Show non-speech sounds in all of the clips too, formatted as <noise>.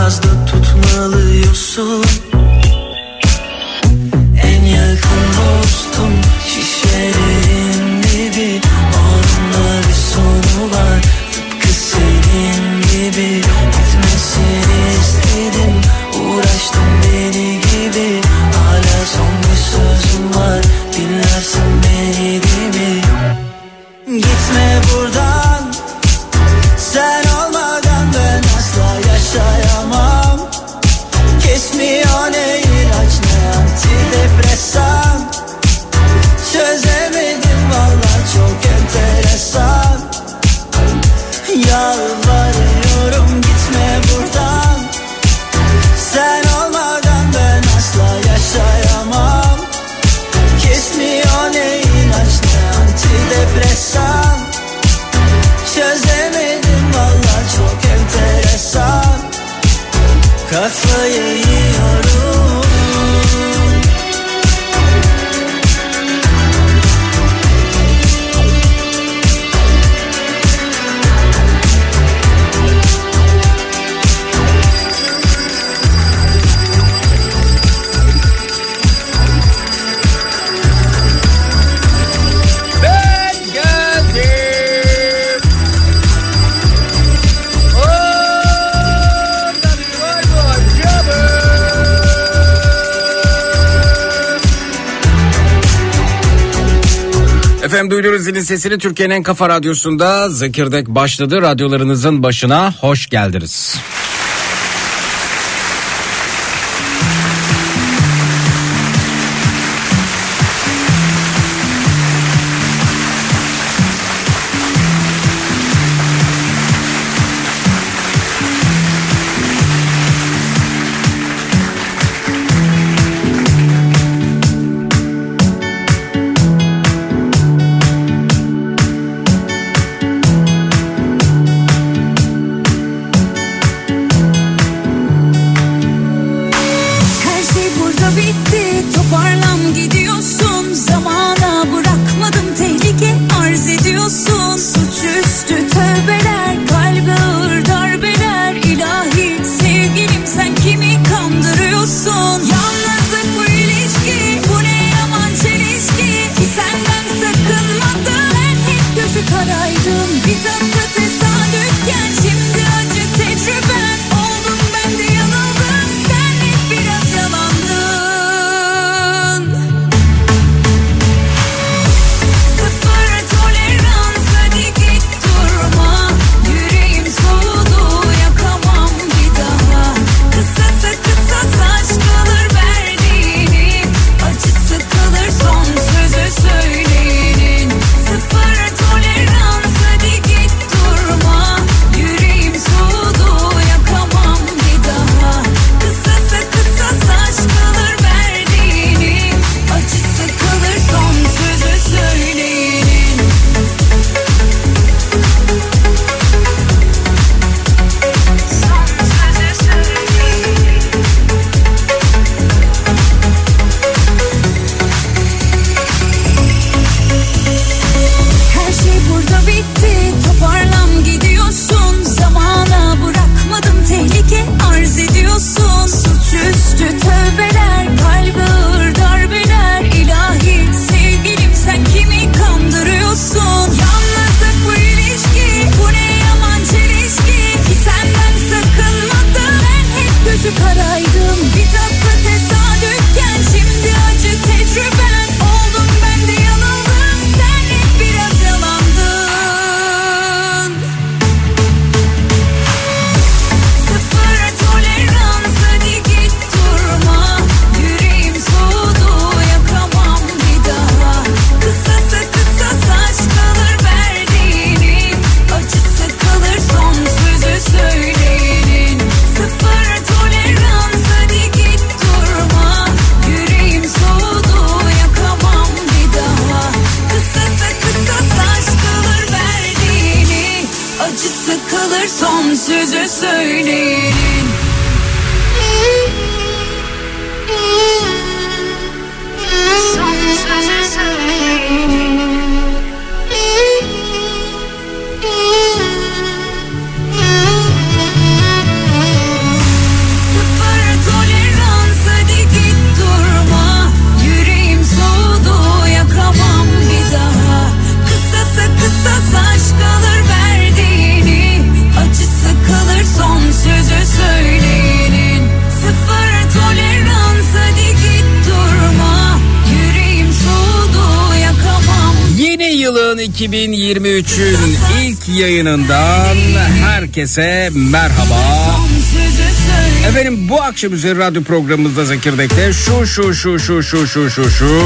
Biraz da tutmalıyorsun sesini Türkiye'nin en kafa radyosunda Zekirdek başladı. Radyolarınızın başına hoş geldiniz. herkese merhaba. Efendim bu akşam üzeri radyo programımızda Zekirdek'te şu şu şu şu şu şu şu şu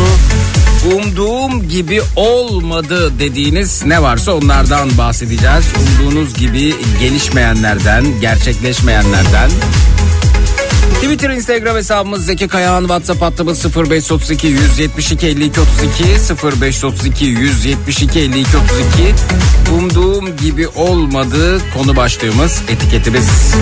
umduğum gibi olmadı dediğiniz ne varsa onlardan bahsedeceğiz. Umduğunuz gibi gelişmeyenlerden, gerçekleşmeyenlerden Twitter, Instagram hesabımız Zeki Kayağan, WhatsApp hattımız 0532 172 52 32 0532 172 52 32 umduğum gibi olmadı konu başlığımız etiketimiz.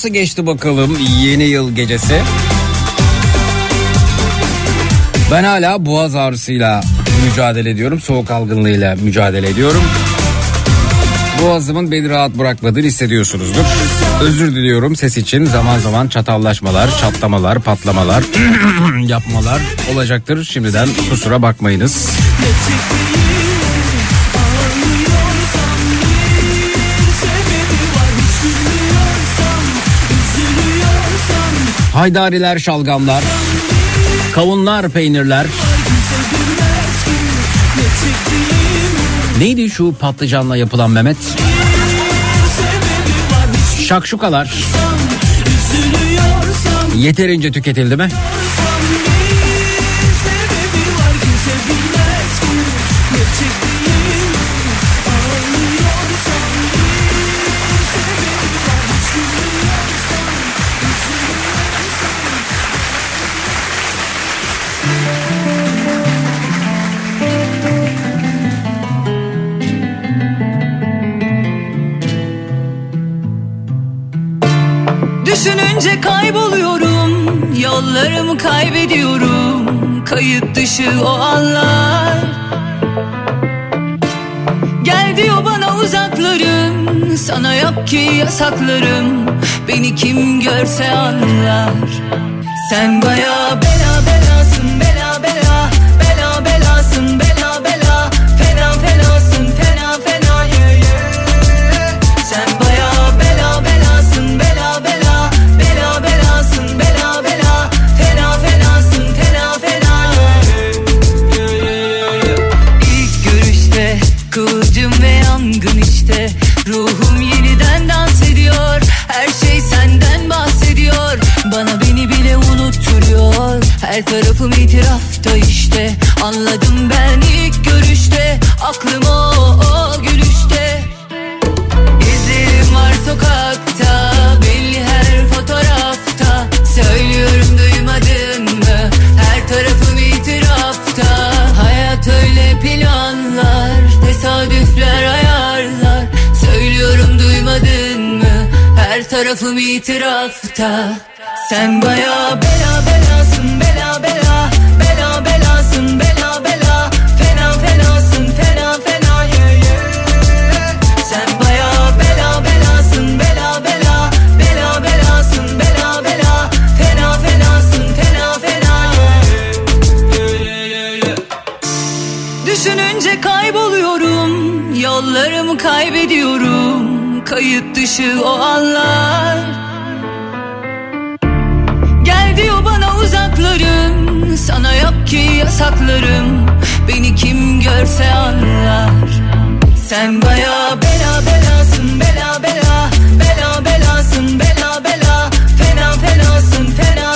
Nasıl geçti bakalım yeni yıl gecesi? Ben hala boğaz ağrısıyla mücadele ediyorum. Soğuk algınlığıyla mücadele ediyorum. Boğazımın beni rahat bırakmadığını hissediyorsunuzdur. Özür diliyorum ses için zaman zaman çatallaşmalar, çatlamalar, patlamalar, <clears throat> yapmalar olacaktır. Şimdiden kusura bakmayınız. Haydariler, şalgamlar, kavunlar, peynirler. Neydi şu patlıcanla yapılan Mehmet? Şakşukalar. Yeterince tüketildi mi? Ki yasaklarım Beni kim görse anlar. Sen baya bela bela Her tarafım itirafta işte. Anladım ben ilk görüşte. Aklım o, o gülüşte. İzlerim var sokakta. Belli her fotoğrafta. Söylüyorum duymadın mı? Her tarafım itirafta. Hayat öyle planlar Tesadüfler ayarlar. Söylüyorum duymadın mı? Her tarafım itirafta. Sen baya Kayıt dışı o anlar. Gel diyor bana uzaklarım. Sana yok ki yasaklarım. Beni kim görse anlar. Sen baya bela belasın bela bela. Bela belasın bela bela. Fena fenasın fena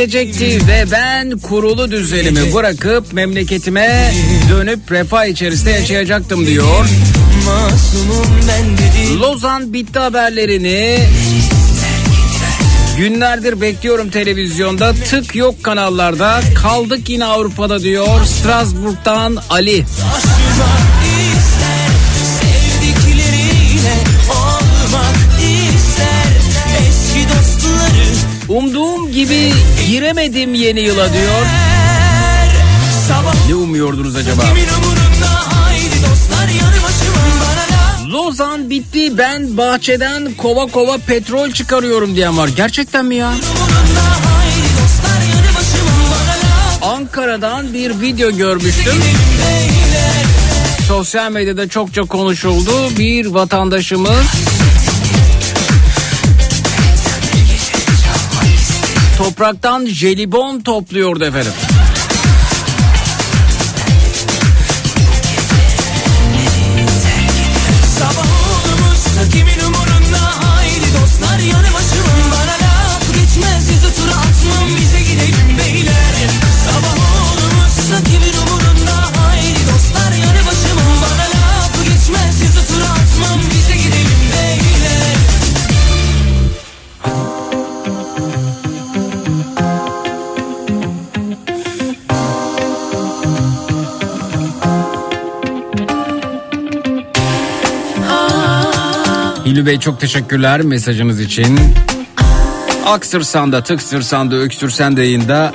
bitecekti ve ben kurulu düzenimi bırakıp memleketime dönüp refah içerisinde yaşayacaktım diyor. Lozan bitti haberlerini Günlerdir bekliyorum televizyonda tık yok kanallarda kaldık yine Avrupa'da diyor Strasbourg'dan Ali. Umduğum gibi giremedim yeni yıla diyor. Ne umuyordunuz acaba? Lozan bitti ben bahçeden kova kova petrol çıkarıyorum diyen var. Gerçekten mi ya? Ankara'dan bir video görmüştüm. Sosyal medyada çokça konuşuldu. Bir vatandaşımız topraktan jelibon topluyordu efendim. Sabah olmuşsa kimin umurunda haydi dostlar yanı Hilmi Bey çok teşekkürler mesajınız için. Aksırsan da tıksırsan da öksürsen de yayında.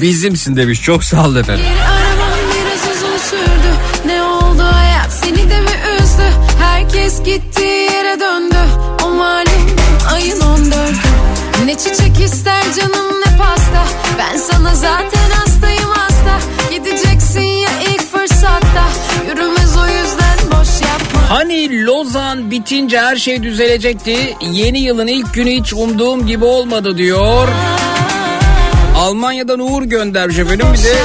Bizimsin demiş. Çok sağ olun efendim. Bir araman biraz uzun sürdü. Ne oldu hayat? Seni de mi üzdü? Herkes gittiği yere döndü. O malum ayın 14'ü Ne çiçek ister canım ne pasta. Ben sana zaten hastayım hasta. Gideceksin ya ilk fırsatta. Yürümez Hani Lozan bitince her şey düzelecekti. Yeni yılın ilk günü hiç umduğum gibi olmadı diyor. Almanya'dan Uğur göndermiş efendim. Bir de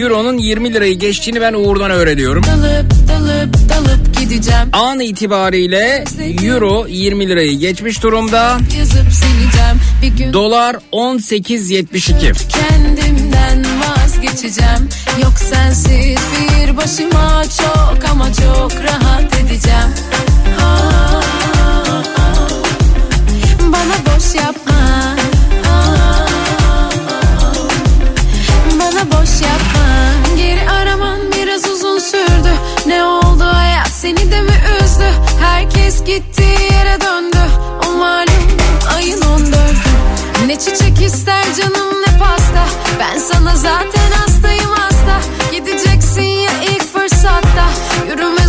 Euro'nun 20 lirayı geçtiğini ben Uğur'dan öğreniyorum. Dalıp dalıp dalıp gideceğim An itibariyle Euro 20 lirayı geçmiş durumda. Dolar 18.72. Kendimden vazgeçeceğim Yok sensiz bir başıma çok ama çok rahat edeceğim. Aa, Bana boş yapma. Bana boş yapma. Geri araman biraz uzun sürdü. Ne oldu hayat? Seni de mi üzdü? Herkes gittiği yere döndü. O malum ayın 14'ü Ne çiçek ister canım ne pasta. Ben sana zaten hastayım hasta fırsatta Yürümez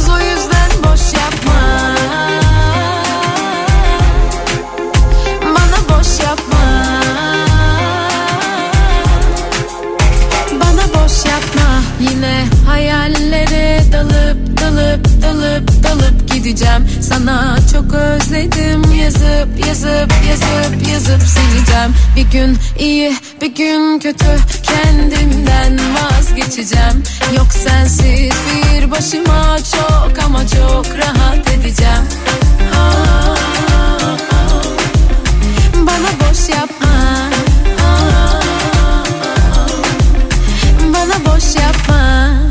dalıp dalıp dalıp gideceğim. Sana çok özledim. Yazıp yazıp yazıp yazıp sileceğim. Bir gün iyi bir gün kötü. Kendimden vazgeçeceğim. Yok sensiz bir başıma çok ama çok rahat edeceğim. Aa, Bana boş yapma. Bana boş yapma.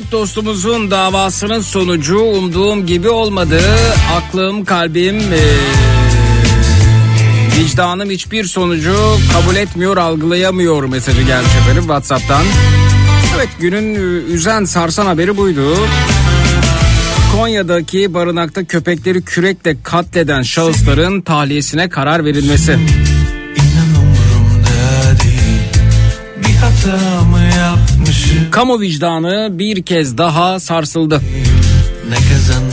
Köpek dostumuzun davasının sonucu umduğum gibi olmadı. Aklım, kalbim, eee, vicdanım hiçbir sonucu kabul etmiyor, algılayamıyor mesajı gelmiş efendim WhatsApp'tan. Evet günün e, üzen sarsan haberi buydu. Konya'daki barınakta köpekleri kürekle katleden şahısların tahliyesine karar verilmesi. İnan umurumda değil Bir hata Kamu vicdanı bir kez daha sarsıldı. Ne kazandım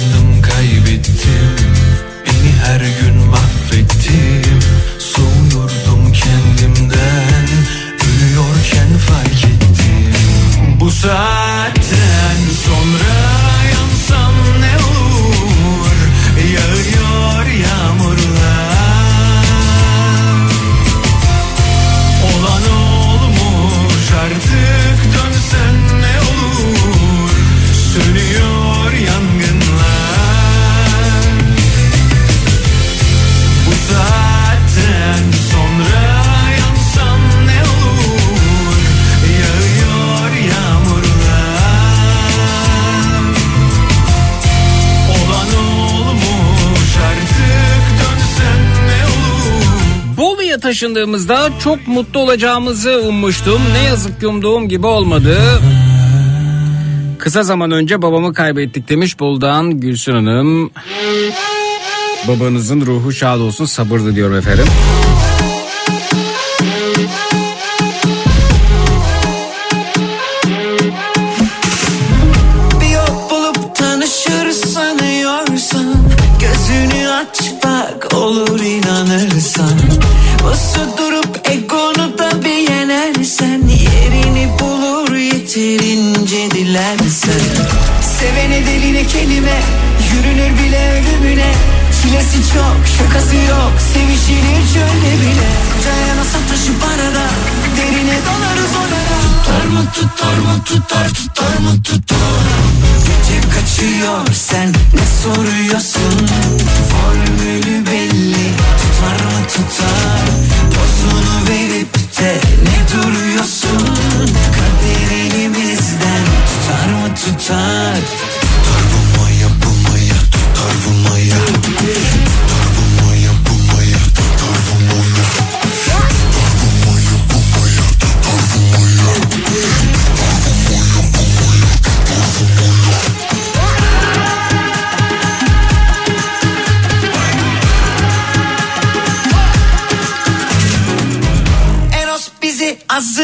taşındığımızda çok mutlu olacağımızı ummuştum. Ne yazık ki umduğum gibi olmadı. Kısa zaman önce babamı kaybettik demiş Bolu'dan Gülsün Hanım. Babanızın ruhu şad olsun sabır diliyorum efendim. Bile ölümüne. Çilesi çok şakası yok. Sevişilir çölde bile. Cayana sataşıp arada? Derine dalarız odara Tutar mı tutar mı tutar tutar mı tutar? Gece kaçıyor sen ne soruyorsun? Formülü belli tutar mı tutar? Pozunu verip de ne duruyorsun? Kader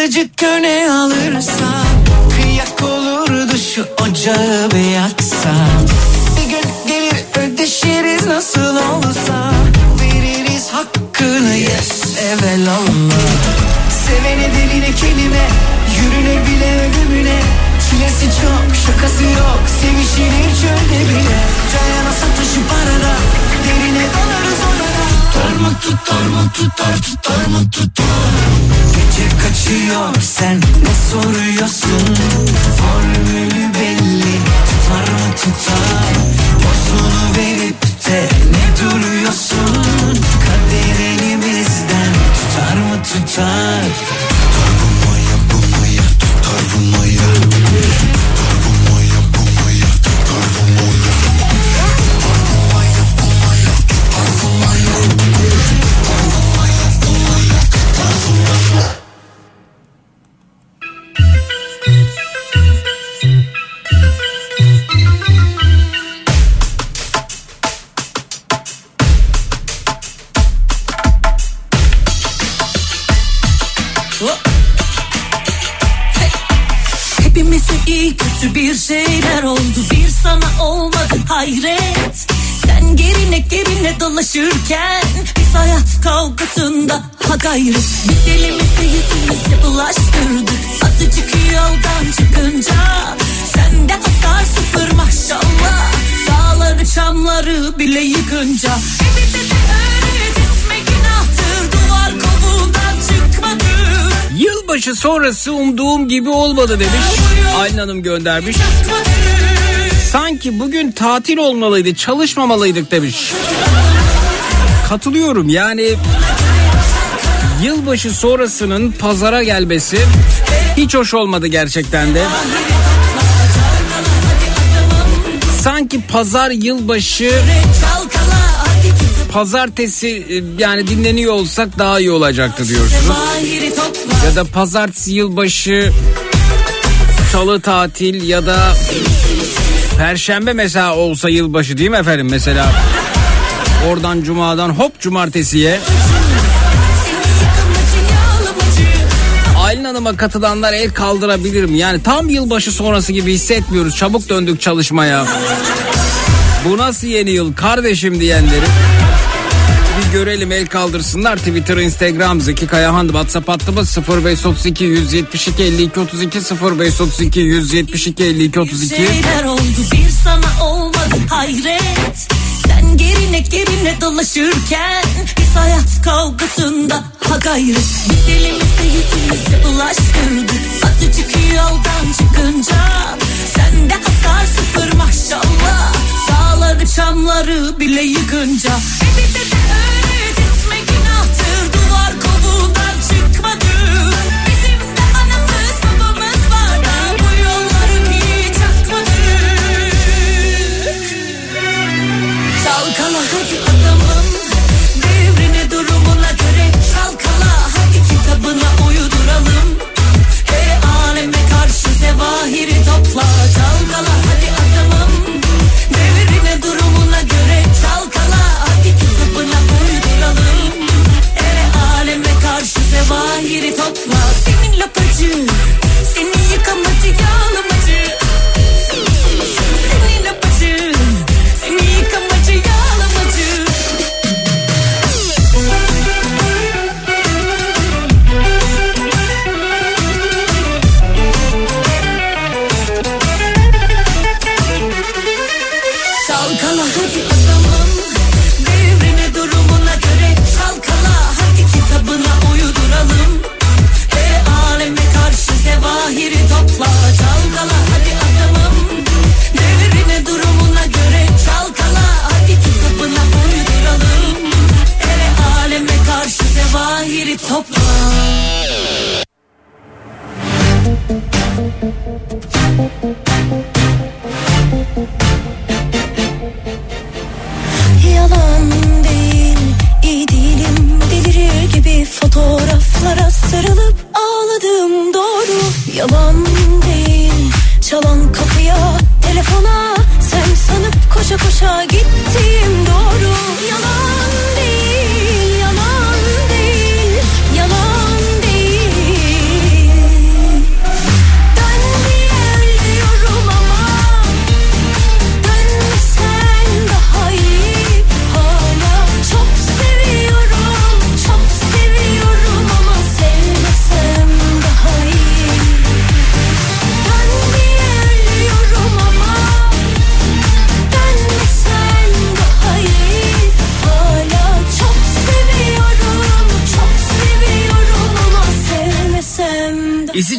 bizi azıcık öne alırsa Kıyak olurdu şu ocağı bir yaksa. Bir gün gelir ödeşiriz nasıl olsa Veririz hakkını yes evelallah Sevene deline kelime Yürünür bile ölümüne. Çilesi çok şakası yok Sevişilir çölde bile. Cayana sataşıp arada Derine dalarız onlara. Tutar mı tutar mı tutar tutar mı tutar Gece kaçıyor. Sen ne soruyorsun? Formülü belli tutar mı tutar? Pozunu verip de ne duruyorsun? Kader elimizden tutar mı tutar Yılbaşı sonrası umduğum gibi olmadı demiş. Aylin Hanım göndermiş. Sanki bugün tatil olmalıydı, çalışmamalıydık demiş. Katılıyorum yani yılbaşı sonrasının pazara gelmesi hiç hoş olmadı gerçekten de. Sanki pazar yılbaşı pazartesi e, yani dinleniyor olsak daha iyi olacaktı diyorsunuz. Ya da pazartesi yılbaşı salı tatil ya da perşembe mesela olsa yılbaşı değil mi efendim mesela oradan cumadan hop cumartesiye Aylin Hanım'a katılanlar el kaldırabilir mi? Yani tam yılbaşı sonrası gibi hissetmiyoruz. Çabuk döndük çalışmaya. Bu nasıl yeni yıl kardeşim diyenleri bir görelim el kaldırsınlar. Twitter, Instagram, Zeki Kayahan, WhatsApp hattımız 0532 172 52 32 0532 172 52 32. şeyler oldu bir sana olmadı hayret. Sen gerine gerine dolaşırken Biz hayat kavgasında ha gayrı Biz elimizi yüzümüze bulaştırdık Azıcık yoldan çıkınca Sende hasar sıfır maşallah. Dağları çamları bile yıkınca. E Çalkala hadi adamım. Devrine durumuna göre Çalkala. Hadi kitabına uyduralım. E aleme karşı zevahiri topla. Çalkala hadi adamım. Devrine durumuna göre Çalkala. Hadi kitabına uyduralım. E aleme karşı zevahiri topla. Senin lapacı Seni yıkamacı Yalan değil, iyi değilim. Delirir gibi fotoğraflara sarılıp ağladım doğru. Yalan değil, çalan kapıya, telefona. Sen sanıp koşa koşa gittiğim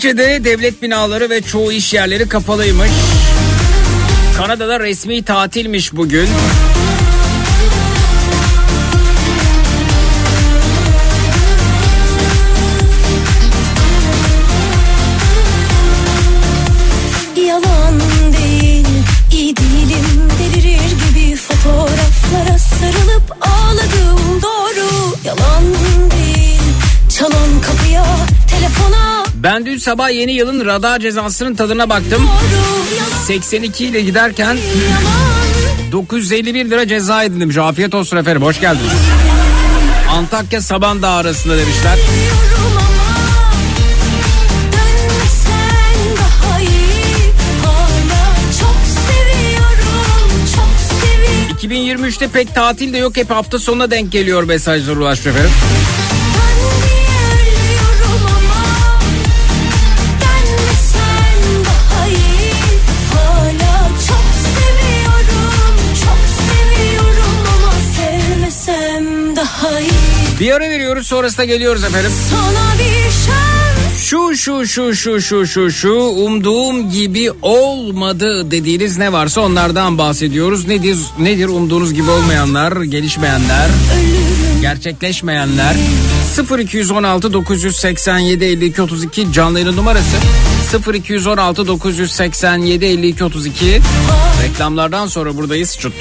İsviçre'de devlet binaları ve çoğu iş yerleri kapalıymış. Kanada'da resmi tatilmiş bugün. Ben dün sabah yeni yılın radar cezasının tadına baktım. 82 ile giderken 951 lira ceza edindim. Afiyet olsun efendim hoş geldiniz. Antakya Saban Dağı arasında demişler. ...2023'te pek tatil de yok hep hafta sonuna denk geliyor mesajlar ulaştı efendim. Bir ara veriyoruz sonrasında geliyoruz efendim. Şu şu şu şu şu şu şu umduğum gibi olmadı dediğiniz ne varsa onlardan bahsediyoruz. Nedir nedir umduğunuz gibi olmayanlar, gelişmeyenler, gerçekleşmeyenler. 0216 987 52 32 canlı yayın numarası. 0216 987 52 32 Reklamlardan sonra buradayız. Çut.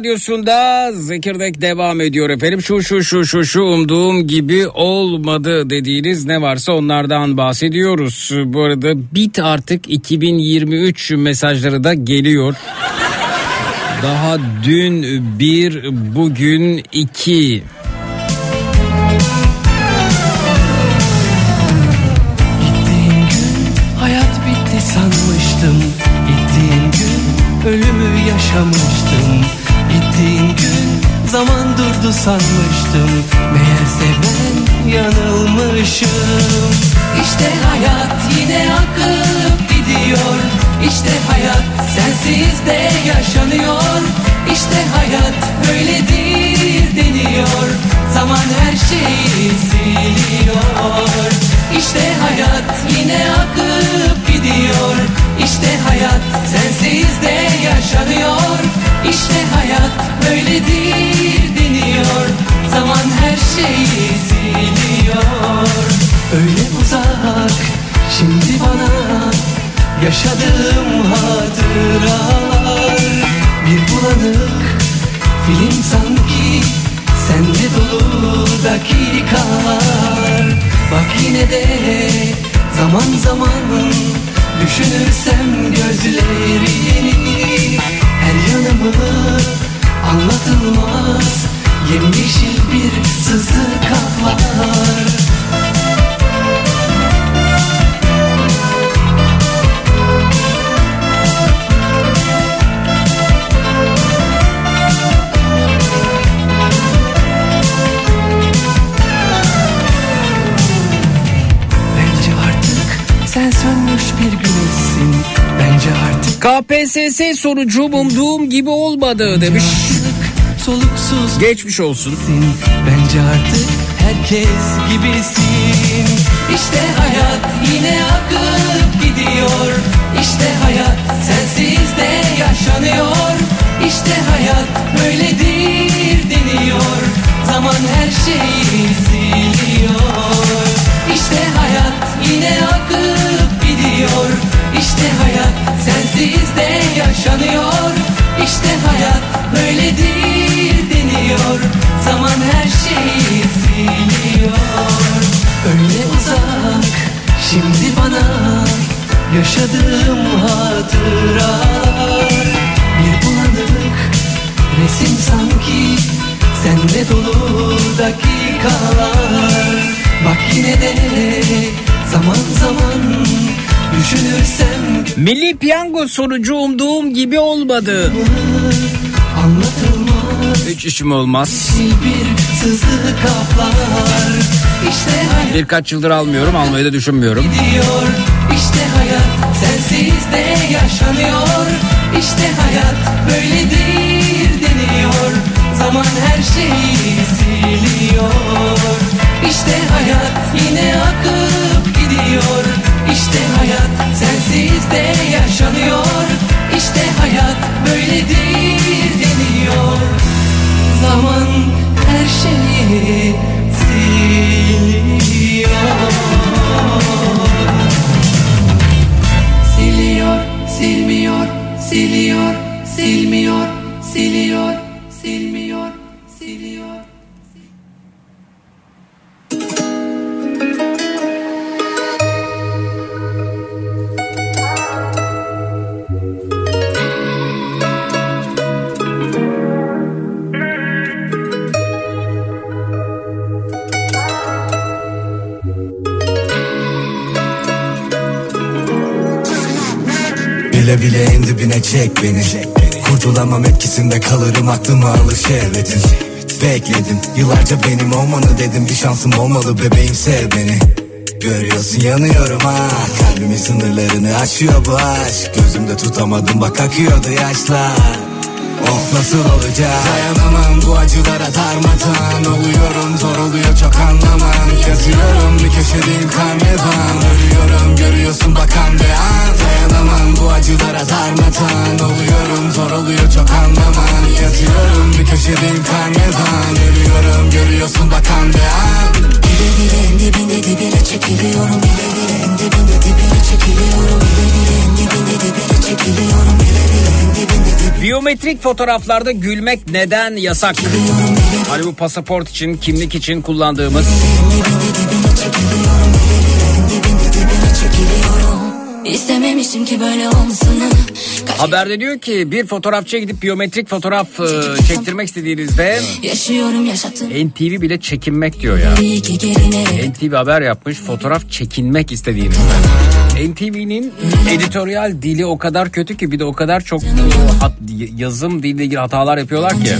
Radyosunda Zekirdek devam ediyor efendim. Şu şu şu şu şu umduğum gibi olmadı dediğiniz ne varsa onlardan bahsediyoruz. Bu arada bit artık 2023 mesajları da geliyor. Daha dün bir, bugün iki. Hayat bitti sanmıştım Gittiğin gün ölümü yaşamıştım Gittiğin gün zaman durdu sanmıştım. Meğerse ben yanılmışım. İşte hayat yine akıp gidiyor. İşte hayat sensiz de yaşanıyor. İşte hayat böyledir deniyor Zaman her şeyi siliyor. İşte hayat yine akıp gidiyor. İşte hayat sensiz de yaşanıyor. İşte hayat böyledir deniyor. Zaman her şeyi siliyor. Öyle uzak şimdi bana Yaşadığım hatıralar. Bir bulanık film sanki Sende dolu dakikalar Bak yine de zaman zaman Düşünürsem gözlerini Her yanımı anlatılmaz. Yemyeşil bir sızı kaplar sönmüş bir güneşsin Bence artık KPSS sonucu umduğum gibi olmadı demiş. artık soluksuz Geçmiş olsun. Bence artık herkes gibisin. İşte hayat yine akıp gidiyor. İşte hayat sensiz de yaşanıyor. İşte hayat böyledir deniyor. Zaman her şeyi siliyor İşte hayat yine akıp gidiyor. İşte hayat sensiz de yaşanıyor. İşte hayat böyledir deniyor. Zaman her şeyi siliyor. Öyle uzak şimdi bana Yaşadığım hatıralar. Bir bulanık resim sanki Sende dolu dakikalar Bak yine de zaman zaman Düşünürsem Milli piyango sonucu umduğum gibi olmadı. anlatılmaz Hiç işim olmaz. Bir sızı kaplar İşte hayat Birkaç yıldır almıyorum almayı da düşünmüyorum. gidiyor İşte hayat sensiz de yaşanıyor İşte hayat böyledir Zaman her şeyi siliyor. İşte hayat yine akıp gidiyor. İşte hayat bile en dibine çek beni. Kurtulamam etkisinde kalırım aklıma alır şehvetin Bekledim yıllarca benim olmanı dedim. Bir şansım olmalı bebeğim sev beni. Görüyorsun yanıyorum ha. Kalbimin sınırlarını aşıyor bu aşk. Gözümde tutamadım bak akıyordu yaşlar Of nasıl olacak? Dayanamam bu acılara darmadan Oluyorum zor oluyor çok anlamam. Yazıyorum bir köşedeyim karnevan Ölüyorum görüyorsun bakan be an. Dayanamam bu acılara darmadan Oluyorum zor oluyor çok anlamam. Yazıyorum bir köşedeyim karnevan Ölüyorum görüyorsun bakan be an. Bile bile en dibinde dibine çekiliyorum. Bile bile en dibinde dibine çekiliyorum. Bile bile en dibinde dibine çekiliyorum. Bile bile en dibinde dibine Biyometrik fotoğraflarda gülmek neden yasak? Hani bu pasaport için, kimlik için kullandığımız İstememiştim ki böyle olmasını haberde diyor ki bir fotoğrafçıya gidip biyometrik fotoğraf e, çektirmek istediğinizde yaşıyorum yaşattım NTV bile çekinmek diyor ya. NTV haber yapmış fotoğraf çekinmek istediğinizde. NTV'nin editoryal dili o kadar kötü ki bir de o kadar çok hat- yazım diliyle ilgili hatalar yapıyorlar ki.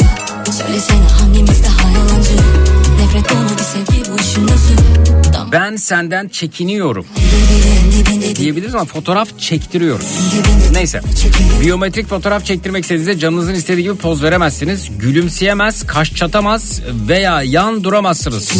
Ben senden çekiniyorum diyebiliriz ama fotoğraf çektiriyoruz. Neyse. Biyometrik fotoğraf çektirmek istediğinizde canınızın istediği gibi poz veremezsiniz. Gülümseyemez, kaş çatamaz veya yan duramazsınız.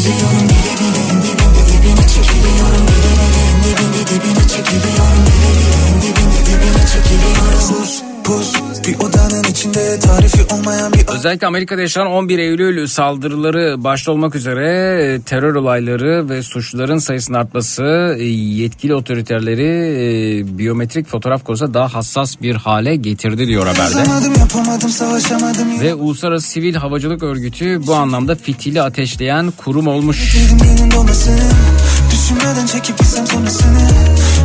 Pus pus bir odanın içinde tarifi olmayan bir Özellikle Amerika'da yaşanan 11 Eylül saldırıları başta olmak üzere e, terör olayları ve suçluların sayısının artması e, yetkili otoriterleri e, biyometrik fotoğraf konusunda daha hassas bir hale getirdi diyor haberde. Ve Uluslararası Sivil Havacılık Örgütü bu anlamda fitili ateşleyen kurum olmuş. Düşünmeden çekip gitsem sonrasını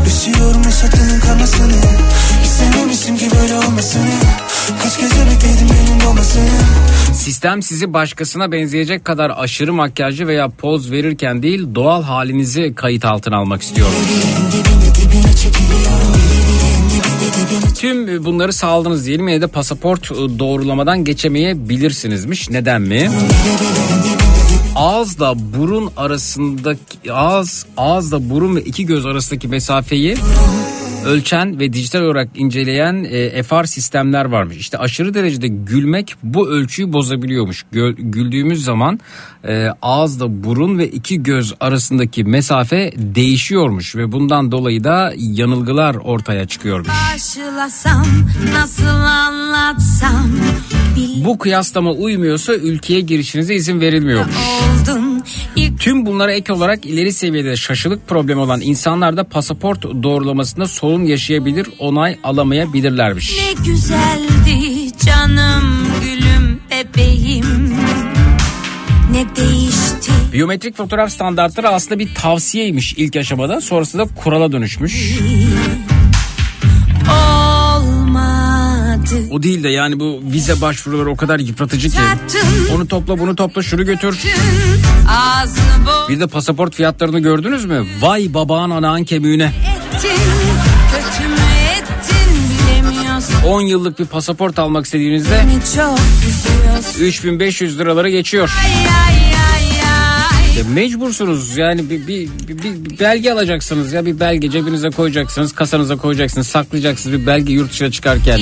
Üşüyorum yaşadığının karmasını İstememiştim ki böyle olmasını Kaç gece bekledim yanında olmasını Sistem sizi başkasına benzeyecek kadar aşırı makyajlı veya poz verirken değil doğal halinizi kayıt altına almak istiyor. Tüm bunları sağladınız diyelim yine de pasaport ıı, doğrulamadan geçemeyebilirsinizmiş. Neden mi? Ağızla burun arasındaki ağız ağızla burun ve iki göz arasındaki mesafeyi ölçen ve dijital olarak inceleyen e, FR sistemler varmış. İşte aşırı derecede gülmek bu ölçüyü bozabiliyormuş. Gö- güldüğümüz zaman e, ağızla burun ve iki göz arasındaki mesafe değişiyormuş ve bundan dolayı da yanılgılar ortaya çıkıyormuş. Karşılasam nasıl anlatsam Bu kıyaslama uymuyorsa ülkeye girişinize izin verilmiyormuş. Oldun ilk Tüm bunlara ek olarak ileri seviyede şaşılık problemi olan insanlar da pasaport doğrulamasında sorun yaşayabilir, onay alamayabilirlermiş. ne güzeldi canım gülüm bebeğim Ne değişti Biyometrik fotoğraf standartları aslında bir tavsiyeymiş ilk aşamada. Sonrasında kurala dönüşmüş. O değil de yani bu vize başvuruları o kadar yıpratıcı ki. Onu topla bunu topla şunu götür. Bir de pasaport fiyatlarını gördünüz mü? Vay babağın anağın kemiğine. ettin Kötü mü ettin bilemiyorsun 10 yıllık bir pasaport almak istediğinizde Beni çok üzüyorsun 3500 liraları geçiyor. Ay ay ay ay Ya mecbursunuz yani bir, bir, bir, bir belge alacaksınız ya bir belge cebinize koyacaksınız kasanıza koyacaksınız saklayacaksınız bir belge yurt dışına çıkarken.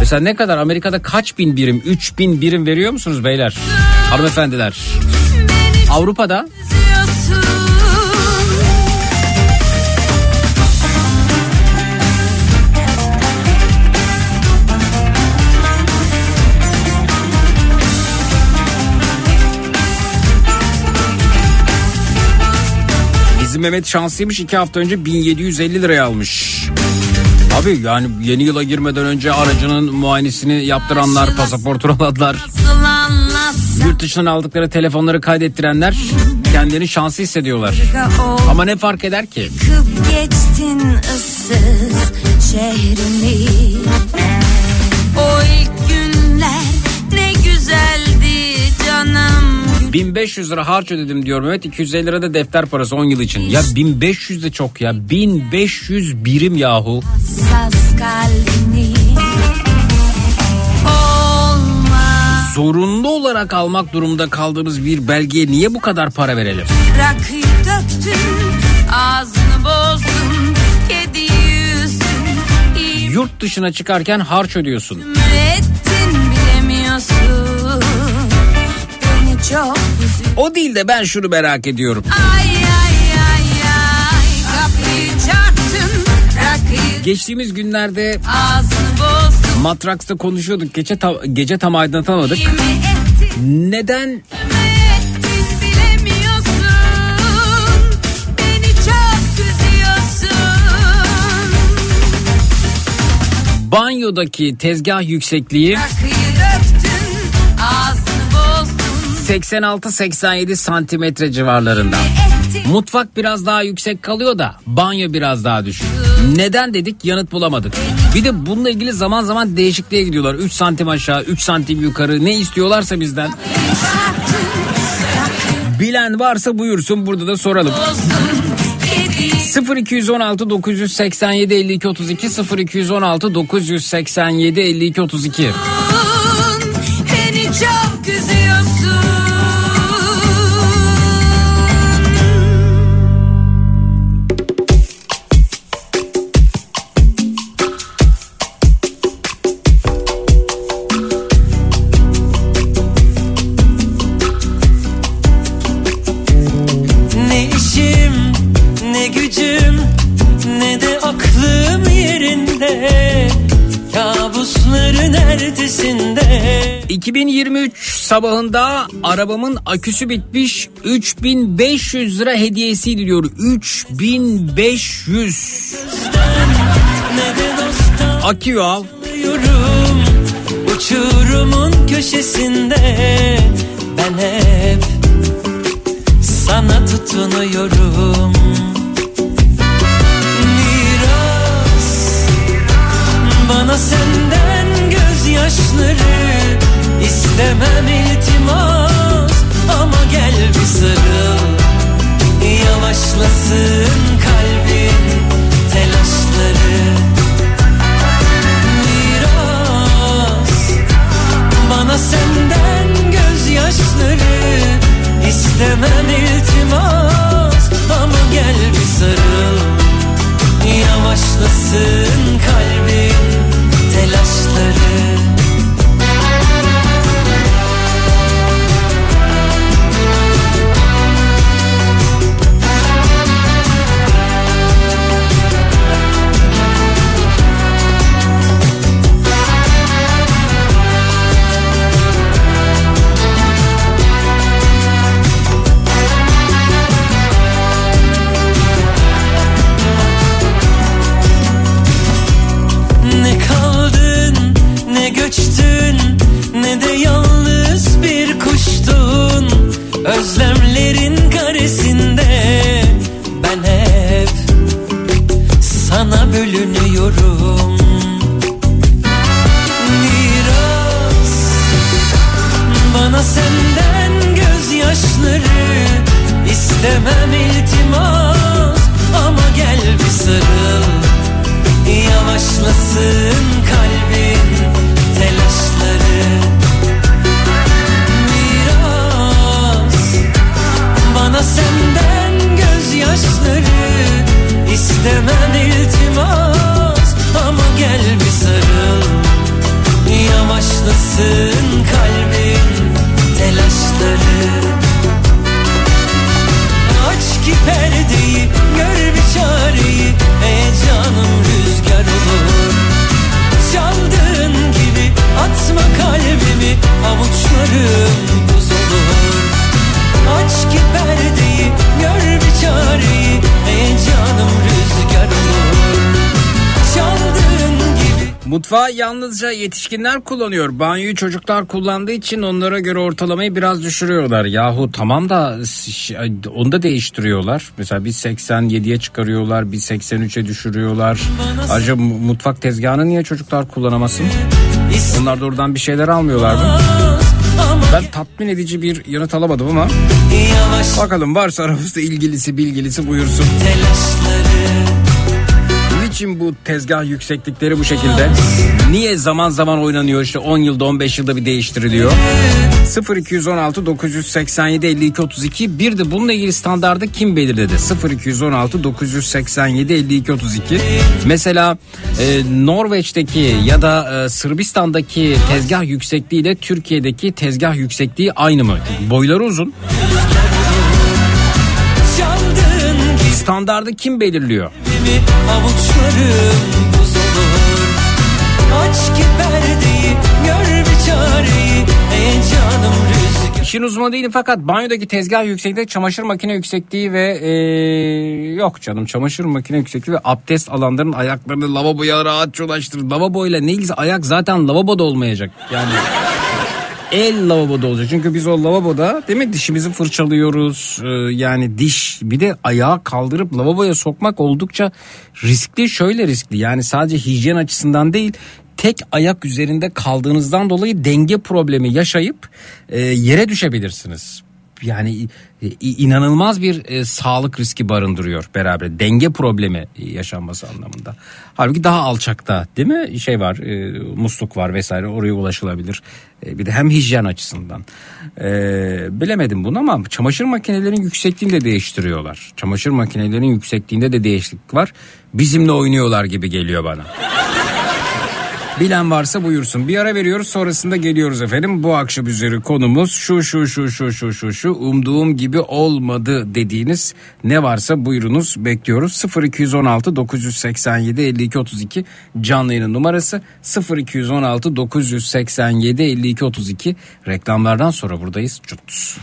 Mesela ne kadar Amerika'da kaç bin birim 3000 birim veriyor musunuz beyler hanımefendiler? Avrupa'da bizim Mehmet şanslıymış iki hafta önce 1750 liraya almış. Abi yani yeni yıla girmeden önce aracının muayenesini yaptıranlar, Nasıl anlatsam? Yurt dışından aldıkları telefonları kaydettirenler kendilerini şanslı hissediyorlar. Ama ne fark eder ki? Geçtin ıssız şehrimi. O ilk günler ne güzeldi canım 1500 lira harç ödedim diyor Mehmet 250 lira da defter parası 10 yıl için. Ya 1500 de çok ya 1500 birim yahu. Zorunlu olarak almak durumunda kaldığımız bir belgeye niye bu kadar para verelim? Rakıyı döktün Ağzını bozdun Kediyi üzdün İyi Yurt dışına çıkarken harç ödüyorsun. mi O değil de ben şunu merak ediyorum. Ay ay ay ay Geçtiğimiz günlerde Matraks'ta konuşuyorduk. Gece, ta- gece tam aydınlatamadık. Neden banyodaki tezgah yüksekliği Rakıyı 86-87 santimetre civarlarında. Mutfak biraz daha yüksek kalıyor da banyo biraz daha düşük. Neden dedik yanıt bulamadık. Bir de bununla ilgili zaman zaman değişikliğe gidiyorlar. 3 santim aşağı 3 santim yukarı ne istiyorlarsa bizden. Bilen varsa buyursun burada da soralım. Kedi 0216 987 52 32 0216 987 52 32 2023 sabahında arabamın aküsü bitmiş. 3500 lira hediyesiydi diyor 3500 ne de dosttan akü al uçurumun köşesinde. Ben hep sana tutunuyorum. Miras bana senden gözyaşları istemem iltimas ama gel bir sarıl. Yavaşlasın kalbin telaşları. Miras Bana senden gözyaşları. İstemem iltimas Ama gel bir sarıl. Yavaşlasın kalbin telaşları Özlemlerin karesinde ben hep sana bölünüyorum. Miras bana senden gözyaşları istemem iltimas. Ama gel bir sarıl Yavaşlasın kalbin telaşları Yavaşlasın kalbin telaşları. Aç ki perdeyi gör bir çareyi Heyecanım rüzgar olur. Çaldığın gibi atma kalbimi Avuçlarım Mutfağı yalnızca yetişkinler kullanıyor. Banyoyu çocuklar kullandığı için onlara göre ortalamayı biraz düşürüyorlar. Yahu tamam da onu da değiştiriyorlar. Mesela bir 87'ye çıkarıyorlar, bir 83'e düşürüyorlar. Ayrıca mu- mutfak tezgahını niye çocuklar kullanamasın? Onlar da oradan bir şeyler almıyorlar mı? Ben tatmin edici bir yanıt alamadım ama yavaş bakalım varsa aramızda ilgilisi bilgilisi buyursun. telaşları Niçin bu tezgah yükseklikleri bu şekilde? Niye zaman zaman oynanıyor işte 10 yılda 15 yılda bir değiştiriliyor? 0216 987 52 32 bir de bununla ilgili standardı kim belirledi? 0216 987 52 32 Mesela e, Norveç'teki ya da e, Sırbistan'daki tezgah yüksekliği ile Türkiye'deki tezgah yüksekliği aynı mı? Boyları uzun. Standardı kim belirliyor? Gibimi avuçlarım buz olur Aç ki perdeyi gör bir çareyi Ey canım rüzgar İşin uzmanı değilim fakat banyodaki tezgah yüksekliği, çamaşır makine yüksekliği ve e, yok canım çamaşır makine yüksekliği ve abdest alanların ayaklarını lavaboya rahat ulaştırır. Lavaboyla ne ilgisi ayak zaten lavaboda olmayacak. Yani el lavaboda olacak. Çünkü biz o lavaboda değil mi dişimizi fırçalıyoruz. Ee, yani diş bir de ayağı kaldırıp lavaboya sokmak oldukça riskli. Şöyle riskli yani sadece hijyen açısından değil tek ayak üzerinde kaldığınızdan dolayı denge problemi yaşayıp e, yere düşebilirsiniz. Yani inanılmaz bir e, sağlık riski barındırıyor beraber denge problemi yaşanması anlamında. Halbuki daha alçakta değil mi şey var e, musluk var vesaire oraya ulaşılabilir. E, bir de hem hijyen açısından. E, bilemedim bunu ama çamaşır makinelerinin yüksekliğini de değiştiriyorlar. Çamaşır makinelerinin yüksekliğinde de değişiklik var. Bizimle oynuyorlar gibi geliyor bana. Bilen varsa buyursun. Bir ara veriyoruz sonrasında geliyoruz efendim. Bu akşam üzeri konumuz şu şu şu şu şu şu şu umduğum gibi olmadı dediğiniz ne varsa buyurunuz bekliyoruz. 0216 987 52 32 canlı yayının numarası 0216 987 52 32 reklamlardan sonra buradayız. Cuts.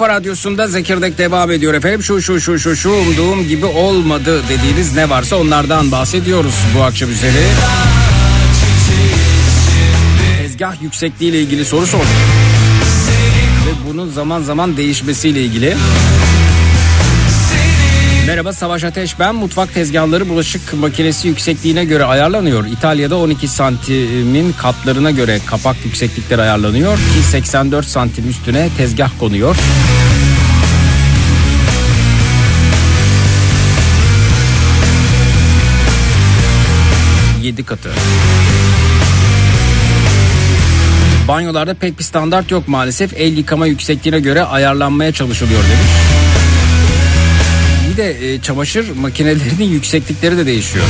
Kafa radyosunda Zekirdek devam ediyor efendim. Şu şu şu şu şu umduğum gibi olmadı dediğiniz ne varsa onlardan bahsediyoruz bu akşam üzeri. Tezgah yüksekliği ile ilgili soru sordum. Ve bunun zaman zaman değişmesiyle ilgili. Merhaba Savaş Ateş ben. Mutfak tezgahları bulaşık makinesi yüksekliğine göre ayarlanıyor. İtalya'da 12 santimin katlarına göre kapak yükseklikleri ayarlanıyor ki 84 santim üstüne tezgah konuyor. Yedi katı. Banyolarda pek bir standart yok maalesef. El yıkama yüksekliğine göre ayarlanmaya çalışılıyor demiş. De e, çamaşır makinelerinin <laughs> yükseklikleri de değişiyor.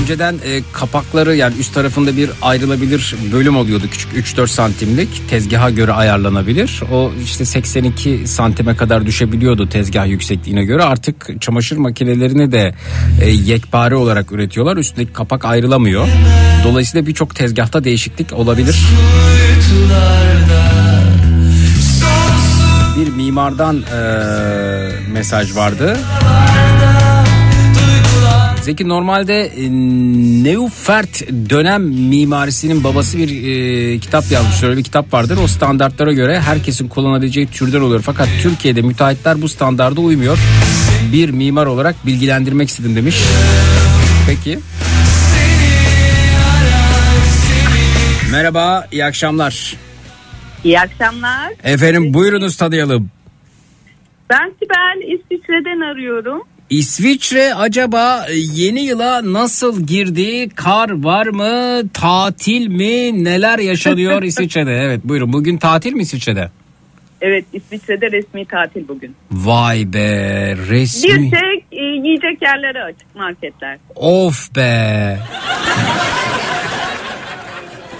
Önceden e, kapakları yani üst tarafında bir ayrılabilir bölüm oluyordu küçük 3-4 santimlik tezgaha göre ayarlanabilir. O işte 82 santime kadar düşebiliyordu tezgah yüksekliğine göre artık çamaşır makinelerini de e, yekpare olarak üretiyorlar üstündeki kapak ayrılamıyor. Dolayısıyla birçok tezgahta değişiklik olabilir. Bir mimardan e, mesaj vardı. Zeki normalde e, Neufert dönem mimarisinin babası bir e, kitap yazmış. Öyle bir kitap vardır. O standartlara göre herkesin kullanabileceği türden oluyor. Fakat Türkiye'de müteahhitler bu standarda uymuyor. Bir mimar olarak bilgilendirmek istedim demiş. Peki. Merhaba, iyi akşamlar. İyi akşamlar. Efendim buyurunuz tanıyalım. Ben Sibel İsviçre'den arıyorum. İsviçre acaba yeni yıla nasıl girdi? Kar var mı? Tatil mi? Neler yaşanıyor <laughs> İsviçre'de? Evet buyurun. Bugün tatil mi İsviçre'de? Evet İsviçre'de resmi tatil bugün. Vay be resmi. Bir tek e, yiyecek yerleri açık marketler. Of be.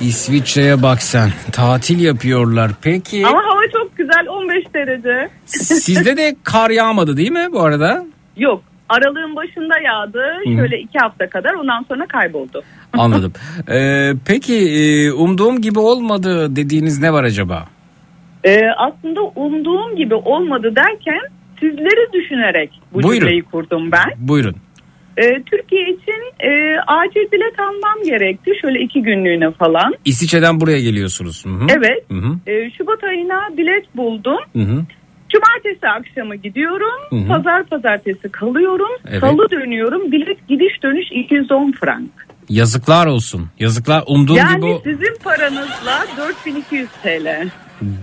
İsviçre'ye bak sen. Tatil yapıyorlar. Peki Ama hava çok güzel 15 derece. sizde de kar yağmadı değil mi bu arada? Yok aralığın başında yağdı şöyle iki hafta kadar ondan sonra kayboldu. <laughs> Anladım. Ee, peki e, umduğum gibi olmadı dediğiniz ne var acaba? Ee, aslında umduğum gibi olmadı derken sizleri düşünerek bu Buyurun. cümleyi kurdum ben. Buyurun. Ee, Türkiye için e, acil bilet almam gerekti şöyle iki günlüğüne falan. İsviçre'den buraya geliyorsunuz. Hı hı. Evet. Hı hı. Ee, Şubat ayına bilet buldum. Hı hı. Cumartesi akşamı gidiyorum. Hı hı. Pazar pazartesi kalıyorum. Evet. Salı dönüyorum. Bilet gidiş dönüş 210 frank. Yazıklar olsun. Yazıklar umduğum yani gibi o- sizin paranızla 4200 TL.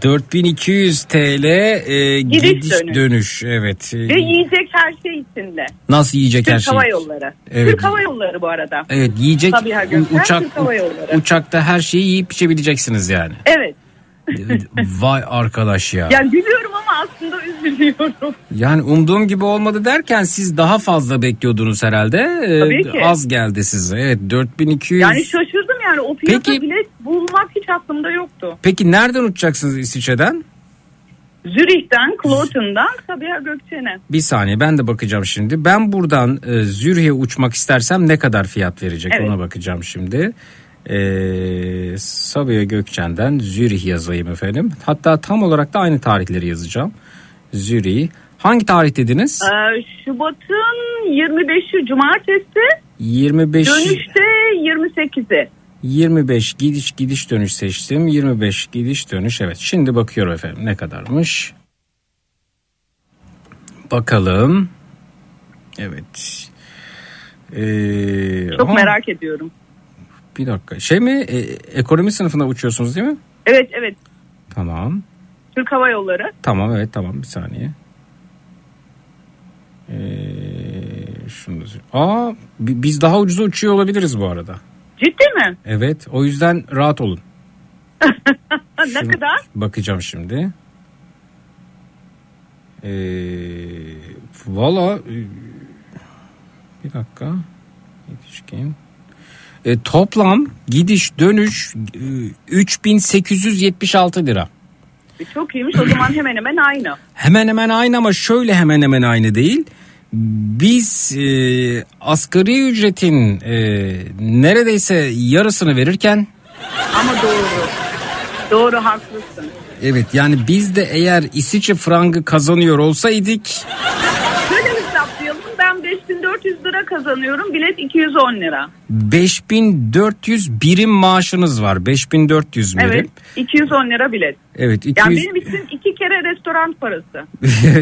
4200 TL e, gidiş, Gidiş dönüş. dönüş. Evet. Ve yiyecek her şey içinde. Nasıl yiyecek her Türk şey? Hava Yolları. Evet. Türk Hava Yolları bu arada. Evet yiyecek uçak Türk uçakta her şeyi yiyip içebileceksiniz yani. Evet. Vay arkadaş ya. Yani gülüyorum ama aslında üzülüyorum. Yani umduğum gibi olmadı derken siz daha fazla bekliyordunuz herhalde. Ee, Tabii ki. Az geldi size. Evet 4200. Yani şaşırdım yani o fiyata Peki- bilet bulmak hiç aklımda yoktu. Peki nereden uçacaksınız İsviçre'den? Zürih'ten, Kloten'dan Sabiha Gökçen'e. Bir saniye ben de bakacağım şimdi. Ben buradan e, Zürih'e uçmak istersem ne kadar fiyat verecek Evet. ona bakacağım şimdi. Ee, Sabiha Gökçen'den Zürih yazayım efendim. Hatta tam olarak da aynı tarihleri yazacağım. Zürih. Hangi tarih dediniz? Ee, Şubat'ın 25'i cumartesi, 25 dönüşte 28'i. 25 gidiş gidiş dönüş seçtim. 25 gidiş dönüş evet. Şimdi bakıyorum efendim ne kadarmış. Bakalım. Evet. Ee, Çok ama merak ediyorum. Bir dakika. Şey mi? e, ekonomi sınıfında uçuyorsunuz değil mi? Evet evet Tamam. Türk Hava Yolları. Tamam evet tamam bir saniye. Ee, şunu. Aa bi- biz daha ucuza uçuyor olabiliriz bu arada. Ciddi mi? Evet o yüzden rahat olun. <laughs> Ne kadar? Bakacağım şimdi. Ee, Valla e, bir dakika. Yetişkin. E, toplam gidiş dönüş e, 3876 lira. E, Çok iyiymiş o zaman hemen hemen aynı. Hemen hemen aynı ama şöyle hemen hemen aynı değil. Biz e, asgari ücretin e, neredeyse yarısını verirken Ama doğru. Doğru haklısın. evet yani biz de eğer İsviçre frangı kazanıyor olsaydık Şöyle hesaplayalım ben 5400 lira kazanıyorum bilet 210 lira. 5400 birim maaşınız var 5400 birim. Evet 210 lira bilet. Evet 200 Yani benim için iki kere restoran parası.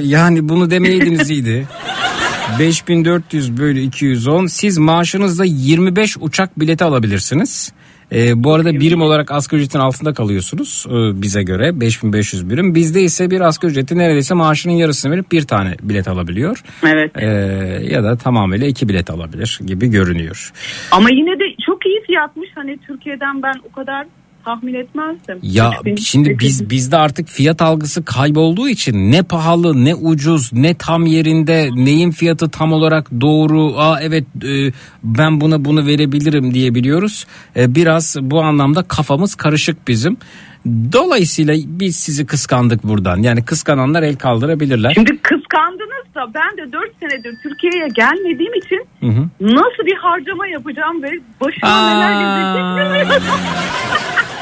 <laughs> yani bunu demeyeydiniz iyiydi. <laughs> 5400 bölü 210 siz maaşınızla 25 uçak bileti alabilirsiniz. E, bu arada birim olarak asgari ücretin altında kalıyorsunuz e, bize göre 5500 birim. Bizde ise bir asgari ücreti neredeyse maaşının yarısını verip bir tane bilet alabiliyor. Evet. E, ya da tamamıyla iki bilet alabilir gibi görünüyor. Ama yine de çok iyi fiyatmış. Hani Türkiye'den ben o kadar tahmin etmezdim. Ya 3000, şimdi 800. biz bizde artık fiyat algısı kaybolduğu için ne pahalı ne ucuz ne tam yerinde neyin fiyatı tam olarak doğru aa evet e, ben buna bunu verebilirim diyebiliyoruz. E, biraz bu anlamda kafamız karışık bizim. Dolayısıyla biz sizi kıskandık buradan. Yani kıskananlar el kaldırabilirler. Şimdi kıskandınız da ben de 4 senedir Türkiye'ye gelmediğim için Hı hı. nasıl bir harcama yapacağım ve başıma neler gelecek bilmiyorum. <laughs>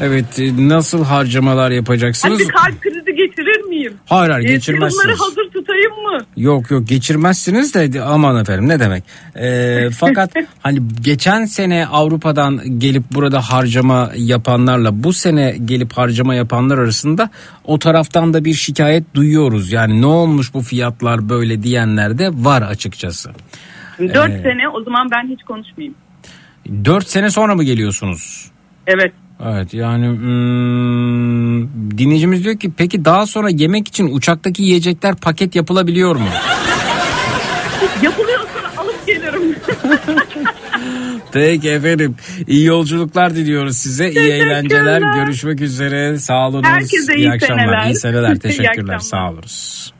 Evet e, nasıl harcamalar yapacaksınız? Hadi kalp krizi geçirir miyim? Hayır hayır Ee, geçirmezsiniz. serumları hazır tutayım mı? Yok yok geçirmezsiniz de aman efendim ne demek. Ee, fakat <laughs> hani geçen sene Avrupa'dan gelip burada harcama yapanlarla bu sene gelip harcama yapanlar arasında o taraftan da bir şikayet duyuyoruz. Yani ne olmuş bu fiyatlar böyle diyenler de var açıkçası. 4 Ee, sene o zaman ben hiç konuşmayayım. 4 sene sonra mı geliyorsunuz? Evet. Evet yani hmm, dinleyicimiz diyor ki peki daha sonra yemek için uçaktaki yiyecekler paket yapılabiliyor mu? <laughs> Yapılıyorsa alıp gelirim. <laughs> Peki efendim. İyi yolculuklar diliyoruz size. İyi eğlenceler. Görüşmek üzere. Sağ olunuz. Herkese iyi akşamlar. seneler. İyi seneler. <laughs> İyi Teşekkürler. Sağ oluruz.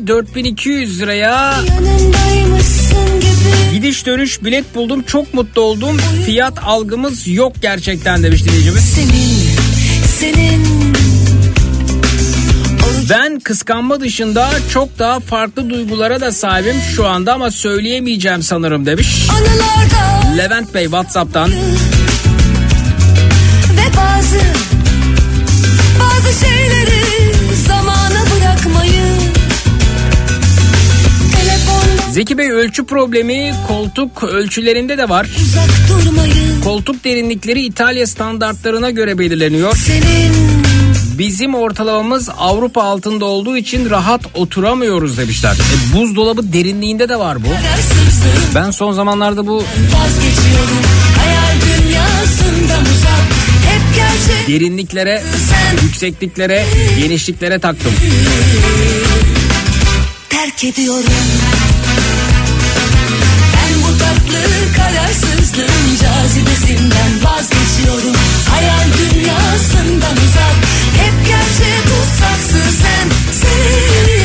Paris'e 4200 liraya gidiş dönüş bilet buldum. Çok mutlu oldum. Fiyat algımız yok gerçekten demiş dinleyicimiz. Senin, senin Ben kıskanma dışında çok daha farklı duygulara da sahibim şu anda ama söyleyemeyeceğim sanırım demiş. anılarda Levent Bey WhatsApp'tan ve bazı bazı şeyleri Zeki Bey ölçü problemi koltuk ölçülerinde de var. Koltuk derinlikleri İtalya standartlarına göre belirleniyor. senin Bizim ortalamamız Avrupa altında olduğu için rahat oturamıyoruz demişler. E, buzdolabı derinliğinde de var bu. Ben son zamanlarda bu derinliklere, yüksekliklere, genişliklere taktım. terk ediyorum Kararsızlığın cazibesinden vazgeçiyorum Hayal dünyasından uzak Hep gerçek uzaksın sen Seni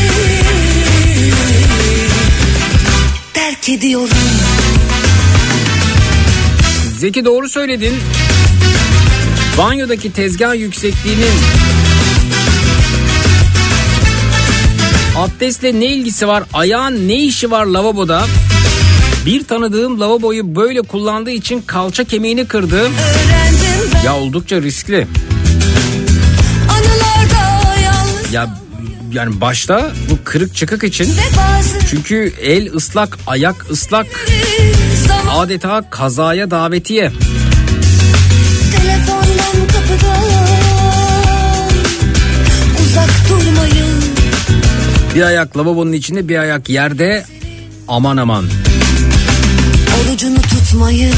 Terk ediyorum Zeki doğru söyledin. Banyodaki tezgah yüksekliğinin abdestle ne ilgisi var? Ayağın ne işi var lavaboda? Bir tanıdığım lavaboyu böyle kullandığı için kalça kemiğini kırdı. Ya oldukça riskli. Ya yani başta bu kırık çıkık için çünkü el ıslak, ayak ıslak, adeta kazaya davetiye. Telefondan kapıdan Uzak durmayı Bir ayak lavabonun içinde, bir ayak yerde. Aman aman. Orucunu tutmayı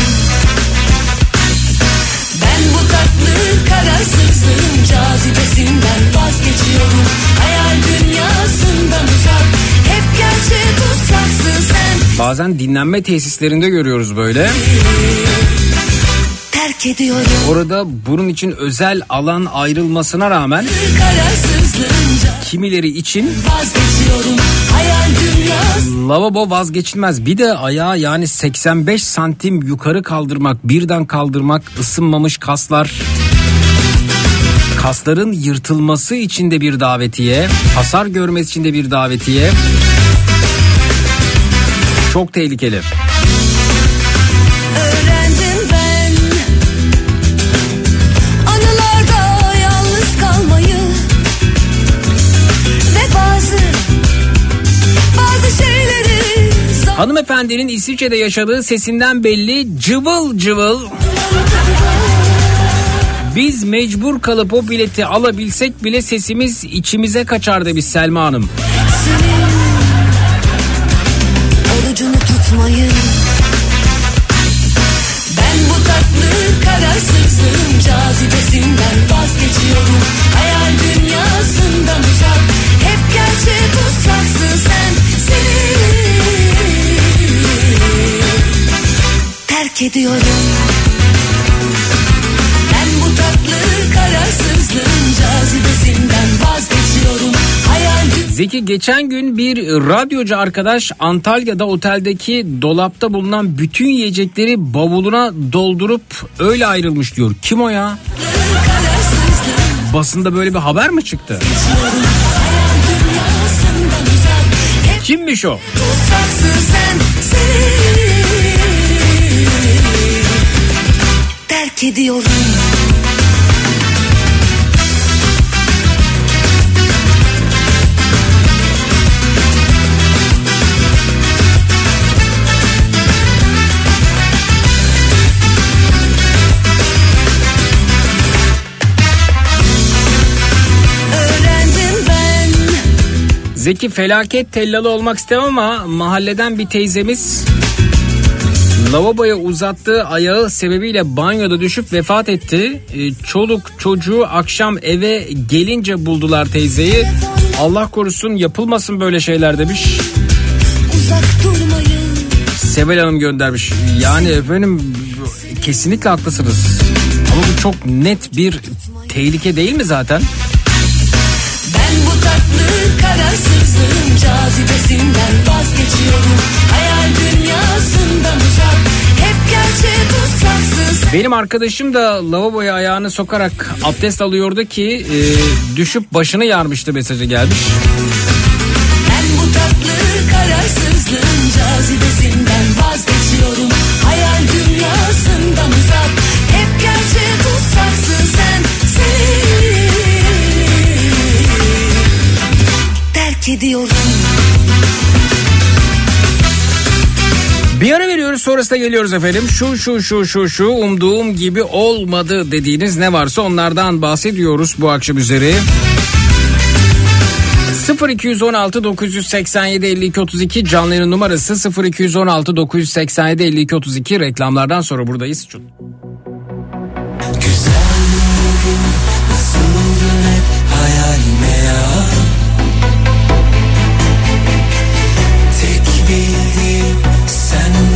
Ben bu tatlı kararsızlığın cazibesinden vazgeçiyorum. Hayal dünyasından uzak Hep gerçek uzaksın sen. Bazen dinlenme tesislerinde görüyoruz böyle. Terk ediyorum Orada bunun için özel alan ayrılmasına rağmen kimileri için lavabo vazgeçilmez. Bir de ayağı yani 85 santim yukarı kaldırmak, birden kaldırmak, ısınmamış kaslar. Kasların yırtılması için de bir davetiye, hasar görmesi için de bir davetiye. Çok tehlikeli. Hanımefendinin İsviçre'de yaşadığı sesinden belli. Cıvıl cıvıl. Biz mecbur kalıp o bileti alabilsek bile sesimiz içimize kaçar demiş Selma Hanım. Ben bu tatlı kararsızlığın cazibesinden vazgeçiyorum. Hayal dünyasından uzak Hep gerçek uzaksın terk ediyorum Ben bu tatlı kararsızlığın cazibesinden vazgeçiyorum Zeki geçen gün bir radyocu arkadaş Antalya'da oteldeki dolapta bulunan bütün yiyecekleri bavuluna doldurup öyle ayrılmış diyor. Kim o ya? Basında böyle bir haber mi çıktı? Kimmiş o? Terk ediyorum. Zeki felaket tellalı olmak istemem ama mahalleden bir teyzemiz lavaboya uzattığı ayağı sebebiyle banyoda düşüp vefat etti. Ee, Çoluk çocuğu akşam eve gelince buldular teyzeyi. Allah korusun yapılmasın böyle şeyler demiş. Sevel Hanım göndermiş. Yani efendim kesinlikle haklısınız. Ama bu çok net bir tehlike değil mi zaten? Ben bu tatlı kararsızlığın cazibesinden vazgeçiyorum. Benim arkadaşım da lavaboya ayağını sokarak abdest alıyordu ki e, düşüp başını yarmıştı mesajı gelmiş. Ben bu tatlı kararsızlığın cazibesinden vazgeçiyorum. Hayal dünyasından uzak. Hep gerçek uzaksın sen. Terk ediyorum. Veriyoruz sonrasında geliyoruz efendim. Şu şu şu şu şu umduğum gibi olmadı dediğiniz ne varsa onlardan bahsediyoruz bu akşam üzeri. 0216 987 52 32 canlı yayın numarası 0216 987 52 32 reklamlardan sonra buradayız. Çok-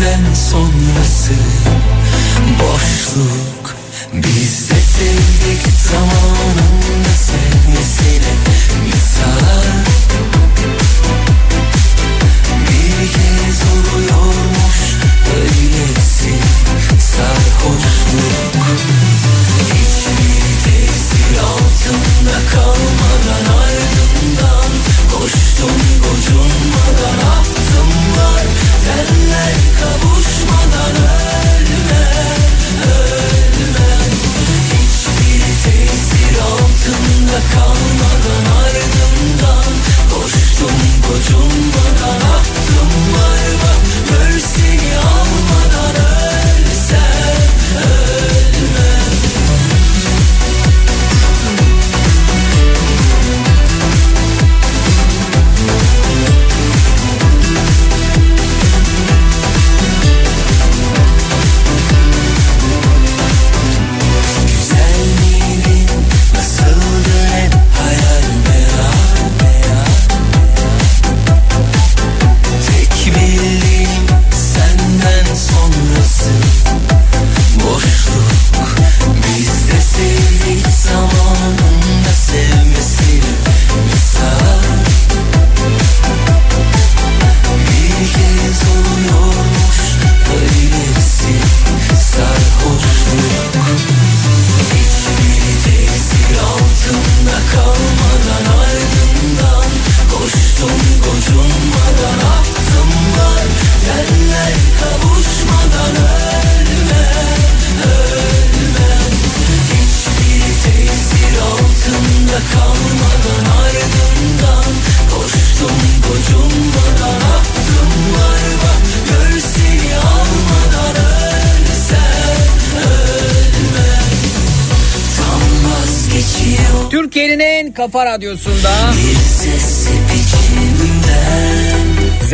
senden sonrası. Boşluk Biz de sevdik zamanında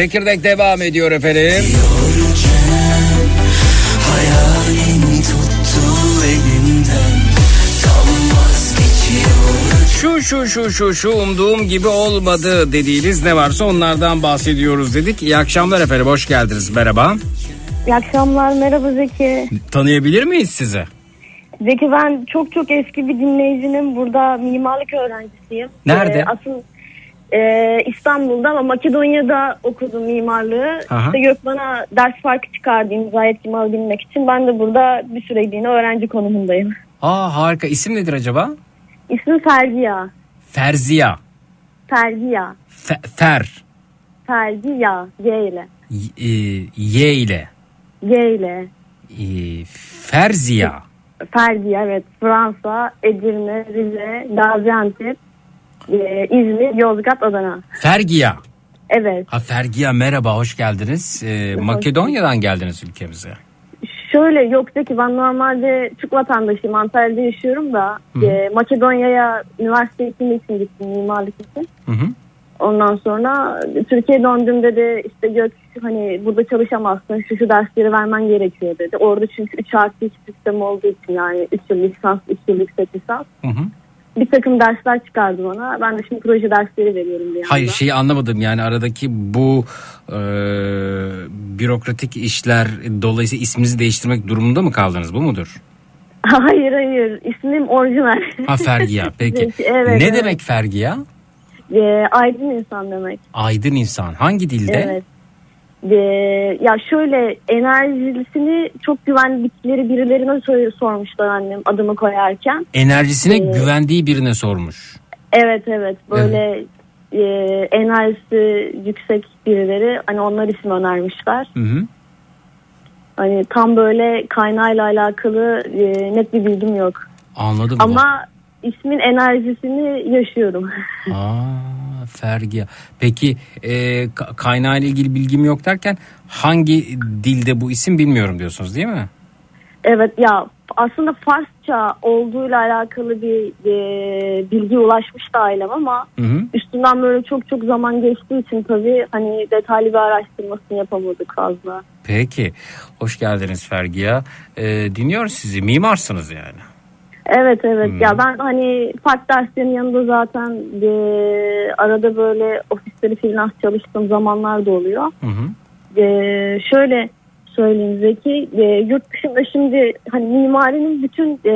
Zekirdek devam ediyor efendim. Şu şu şu şu şu umduğum gibi olmadı dediğiniz ne varsa onlardan bahsediyoruz dedik. İyi akşamlar efendim hoş geldiniz merhaba. İyi akşamlar merhaba Zeki. Tanıyabilir miyiz sizi? Zeki ben çok çok eski bir dinleyicinin burada mimarlık öğrencisiyim. Nerede? Ee, asıl e, İstanbul'da ama Makedonya'da okudum mimarlığı. Aha. İşte Gökmen'a ders farkı çıkardı imza etkim alabilmek için. Ben de burada bir süreliğine öğrenci konumundayım. Aa harika isim nedir acaba? Fergiya. Ferziya. Fergiya. Fe- fer. Fergiya. Y ile. Y, e, y ile. Y ile. E, Ferziya. Fergiya evet. Fransa, Edirne, Rize, Gaziantep, e, İzmir, Yozgat, Adana. Fergiya. Evet. Ha Fergiya merhaba hoş geldiniz. Ee, Makedonya'dan geldiniz ülkemize. Şöyle yok de ki ben normalde Türk vatandaşıyım Antalya'da yaşıyorum da e, Makedonya'ya üniversite eğitimi için gittim mimarlık için. Hı hı. Ondan sonra Türkiye'ye döndüğümde de işte gök hani burada çalışamazsın şu şu dersleri vermen gerekiyor dedi. Orada çünkü 3 artı 2 sistemi olduğu için yani 3 yıl lisans 3 yıl yüksek lisans. Hı hı. Bir takım dersler çıkardı bana. Ben de şimdi proje dersleri veriyorum bir. Hayır şeyi anlamadım yani aradaki bu e, bürokratik işler dolayısıyla isminizi değiştirmek durumunda mı kaldınız bu mudur? <laughs> Hayır hayır ismim orijinal. Ha Fergiya <laughs> peki. Evet, ne evet. demek Fergiya? E, aydın insan demek. Aydın insan. Hangi dilde? Evet. Ee, ya şöyle enerjisini çok güvendikleri birilerine sor- sormuşlar annem adımı koyarken. Enerjisine Ee, güvendiği birine sormuş. Evet evet böyle e, enerjisi yüksek birileri hani onlar isim önermişler. Hı hı. Hani tam böyle kaynağıyla alakalı e, net bir bilgim yok. Anladım. Ama ismin enerjisini yaşıyorum. <laughs> Aa, Fergiya. Peki e, ka- kaynağıyla ilgili bilgim yok derken hangi dilde bu isim bilmiyorum diyorsunuz değil mi? Evet ya aslında Farsça olduğuyla alakalı bir e, bilgi ulaşmıştı ailem ama Hı hı. üstünden böyle çok çok zaman geçtiği için tabii hani detaylı bir araştırmasını yapamadık fazla. Peki. Hoş geldiniz Fergiya. E, dinliyoruz sizi. Mimarsınız yani. Evet evet Hmm. ya ben hani farklı derslerin yanında zaten e, arada böyle ofisleri freelance çalıştığım zamanlar da oluyor. Hı. E, şöyle söyleyeyim Zeki e, yurt dışında şimdi hani mimarinin bütün e,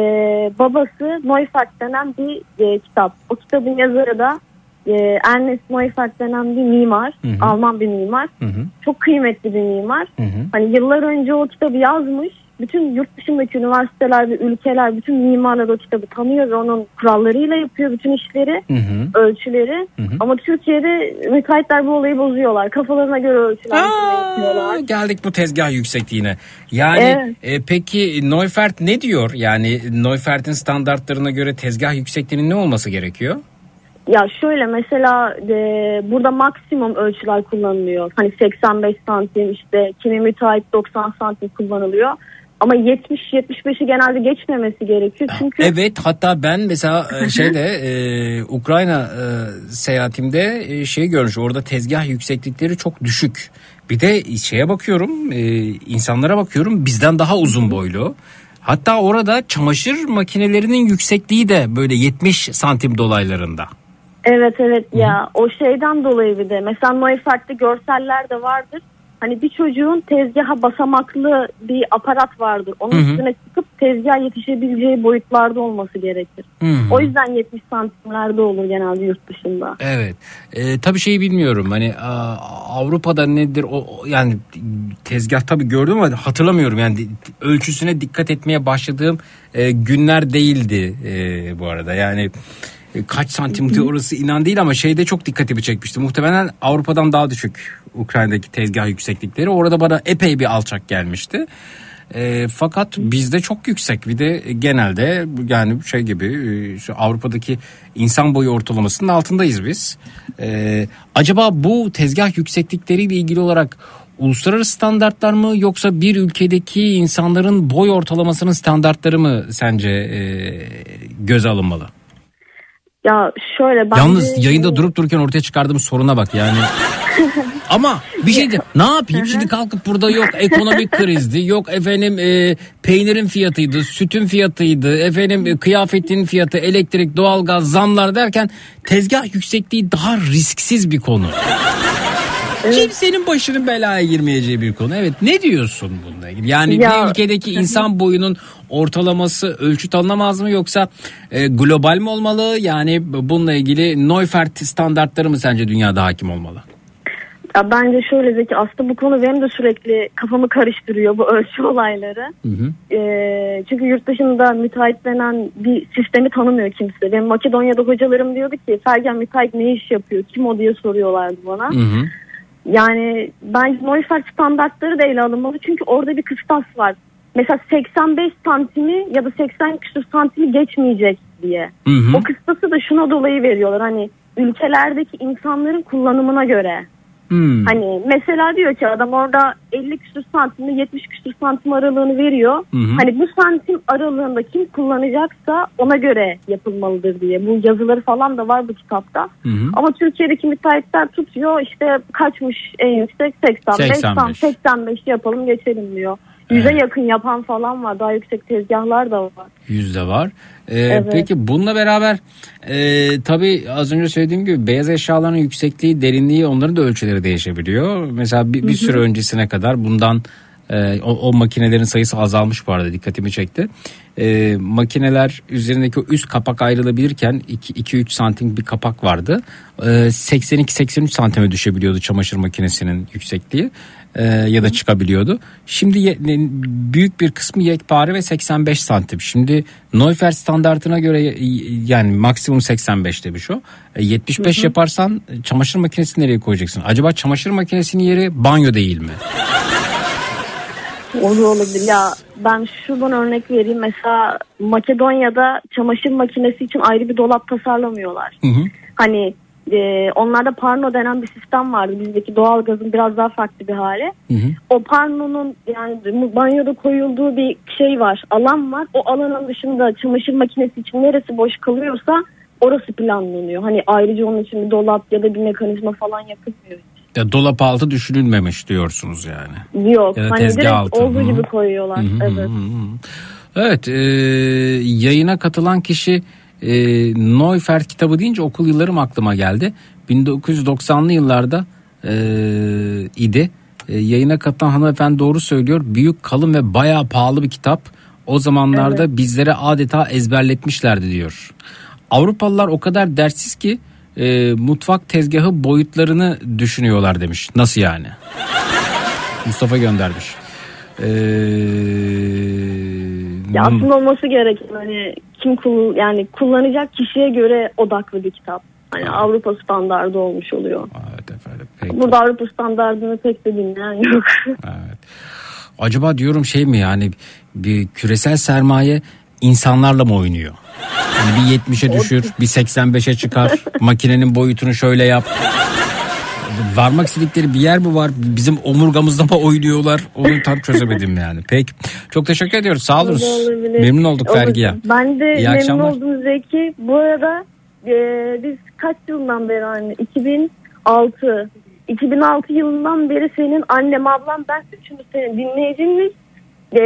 babası Neufert denen bir e, kitap. O kitabın yazarı da e, Ernest Neufert denen bir mimar. Hı hı. Alman bir mimar. Hı hı. Çok kıymetli bir mimar. Hı hı. Hani yıllar önce o kitabı yazmış. Bütün yurt dışındaki üniversiteler ve ülkeler bütün mimarlar o kitabı tanıyor ve onun kurallarıyla yapıyor bütün işleri, Hı hı. ölçüleri. Hı hı. Ama Türkiye'de müteahhitler bu olayı bozuyorlar. Kafalarına göre ölçüler yapıyorlar. geldik bu tezgah yüksekliğine. Yani Evet. e, peki Neufert ne diyor? Yani Neufert'in standartlarına göre tezgah yüksekliğinin ne olması gerekiyor? Ya şöyle mesela e, burada maksimum ölçüler kullanılıyor. Hani 85 santim işte kimi müteahhit 90 santim kullanılıyor. Ama 70-75'i genelde geçmemesi gerekiyor. Çünkü Evet hatta ben mesela e, şeyde e, Ukrayna e, seyahatimde e, şey görmüş orada tezgah yükseklikleri çok düşük. Bir de şeye bakıyorum e, insanlara bakıyorum bizden daha uzun boylu. Hatta orada çamaşır makinelerinin yüksekliği de böyle 70 santim dolaylarında. Evet evet ya o şeyden dolayı bir de mesela Neufert'te görseller de vardır. Hani bir çocuğun tezgaha basamaklı bir aparat vardır. Onun Hı hı. üstüne çıkıp tezgaha yetişebileceği boyutlarda olması gerekir. Hı hı. O yüzden 70 santimlerde olur genelde yurt dışında. Evet. E, tabii şeyi bilmiyorum. Hani Avrupa'da nedir o o- yani tezgah tabii gördüm ama hatırlamıyorum. Yani ölçüsüne dikkat etmeye başladığım e, günler değildi e, bu arada. Yani Kaç santimdi orası inan değil ama şeyde çok dikkatimi çekmişti. Muhtemelen Avrupa'dan daha düşük Ukrayna'daki tezgah yükseklikleri. Orada bana epey bir alçak gelmişti. E, fakat bizde çok yüksek bir de genelde yani şey gibi e, Avrupa'daki insan boyu ortalamasının altındayız biz. E, acaba bu tezgah yükseklikleriyle ilgili olarak uluslararası standartlar mı yoksa bir ülkedeki insanların boy ortalamasının standartları mı sence e, göze alınmalı? Ya şöyle bence... Yalnız yayında durup dururken ortaya çıkardığım soruna bak yani. <laughs> Ama bir şey de ne yapayım şimdi kalkıp burada yok ekonomik krizdi yok efendim e, peynirin fiyatıydı sütün fiyatıydı efendim e, kıyafetin fiyatı elektrik doğalgaz zamlar derken tezgah yüksekliği daha risksiz bir konu. Kimsenin başının belaya girmeyeceği bir konu. Evet ne diyorsun bununla ilgili? Yani Ya- bir ülkedeki insan boyunun ortalaması ölçüt alınamaz mı yoksa e, global mi olmalı? Yani bununla ilgili Neufert standartları mı sence dünyada hakim olmalı? Ya bence şöyle Zeki aslında bu konu benim de sürekli kafamı karıştırıyor bu ölçü olayları. Ee, çünkü yurt dışında müteahhit denen bir sistemi tanımıyor kimse. Benim Makedonya'da hocalarım diyordu ki Sergen müteahhit ne iş yapıyor kim o diye soruyorlardı bana. Yani bence Neufeld standartları da ele alınmalı çünkü orada bir kıstas var. Mesela 85 santimi ya da 80 küsur santimi geçmeyecek diye. Hı hı. O kıstası da şuna dolayı veriyorlar hani ülkelerdeki insanların kullanımına göre. Hmm. Hani mesela diyor ki adam orada 50 küsur santimle 70 küsur santim aralığını veriyor. Hı hı. Hani bu santim aralığında kim kullanacaksa ona göre yapılmalıdır diye. Bu yazıları falan da var bu kitapta. Ama Türkiye'deki müteahhitler tutuyor işte kaçmış en yüksek 85, 85. Tamam, 85 yapalım geçelim diyor. Yüze yakın yapan falan var. Daha yüksek tezgahlar da var. Yüzde var. Ee, Evet. Peki bununla beraber e, tabii az önce söylediğim gibi beyaz eşyaların yüksekliği, derinliği onların da ölçüleri değişebiliyor. Mesela bir, bir süre öncesine kadar bundan e, o, o makinelerin sayısı azalmış bu arada dikkatimi çekti. E, makineler üzerindeki o üst kapak ayrılabilirken 2-3 santim bir kapak vardı. E, 82-83 santime düşebiliyordu çamaşır makinesinin yüksekliği e, ya da çıkabiliyordu. Şimdi ye- büyük bir kısmı yekpare ve 85 santim. Şimdi Neufeld standartına göre y- yani maksimum 85'te bir şu. E, 75 Hı hı. yaparsan çamaşır makinesini nereye koyacaksın? Acaba çamaşır makinesinin yeri banyo değil mi? Olur olabilir. Ya ben şuradan örnek vereyim. Mesela Makedonya'da çamaşır makinesi için ayrı bir dolap tasarlamıyorlar. Hani e, onlarda parno denen bir sistem vardı. Bizdeki doğalgazın biraz daha farklı bir hali. O parnonun yani banyoda koyulduğu bir şey var. Alan var. O alanın dışında çamaşır makinesi için neresi boş kalıyorsa orası planlanıyor. Hani ayrıca onun için bir dolap ya da bir mekanizma falan yapılmıyor. Ya dolap altı düşünülmemiş diyorsunuz yani. Yok. Ya da hani tezgah direkt altı. olduğu Hı hı. gibi koyuyorlar. Hı hı, evet. hı hı. Evet e, yayına katılan kişi e, Neufert kitabı deyince okul yıllarım aklıma geldi. 1990'lı yıllarda e, idi. E, yayına katılan hanımefendi doğru söylüyor. Büyük, kalın ve bayağı pahalı bir kitap. O zamanlarda bizlere adeta ezberletmişlerdi diyor. Avrupalılar o kadar dertsiz ki e, mutfak tezgahı boyutlarını düşünüyorlar demiş. Nasıl yani? <laughs> Mustafa göndermiş. Ee, Ya aslında olması gereken hani kim kul yani kullanacak kişiye göre odaklı bir kitap. Hani Avrupa standardı olmuş oluyor. Burada Avrupa standardını pek de dinleyen yok. <laughs> acaba diyorum şey mi yani bir küresel sermaye insanlarla mı oynuyor? Yani bir 70'e düşür, bir 85'e çıkar, <laughs> makinenin boyutunu şöyle yap. Varmak istedikleri bir yer mi var? Bizim omurgamızda mı oynuyorlar? Onu tam çözemedim yani. Peki. Çok teşekkür ediyoruz. Sağ olun. Memnun olduk. Fergi'ye. Ben de İyi memnun akşamlar. oldum Zeki. Bu arada e, biz kaç yıldan beri hani 2006 2006 yılından beri senin annem ablam ben üçümüz senin dinleyicimiz. E,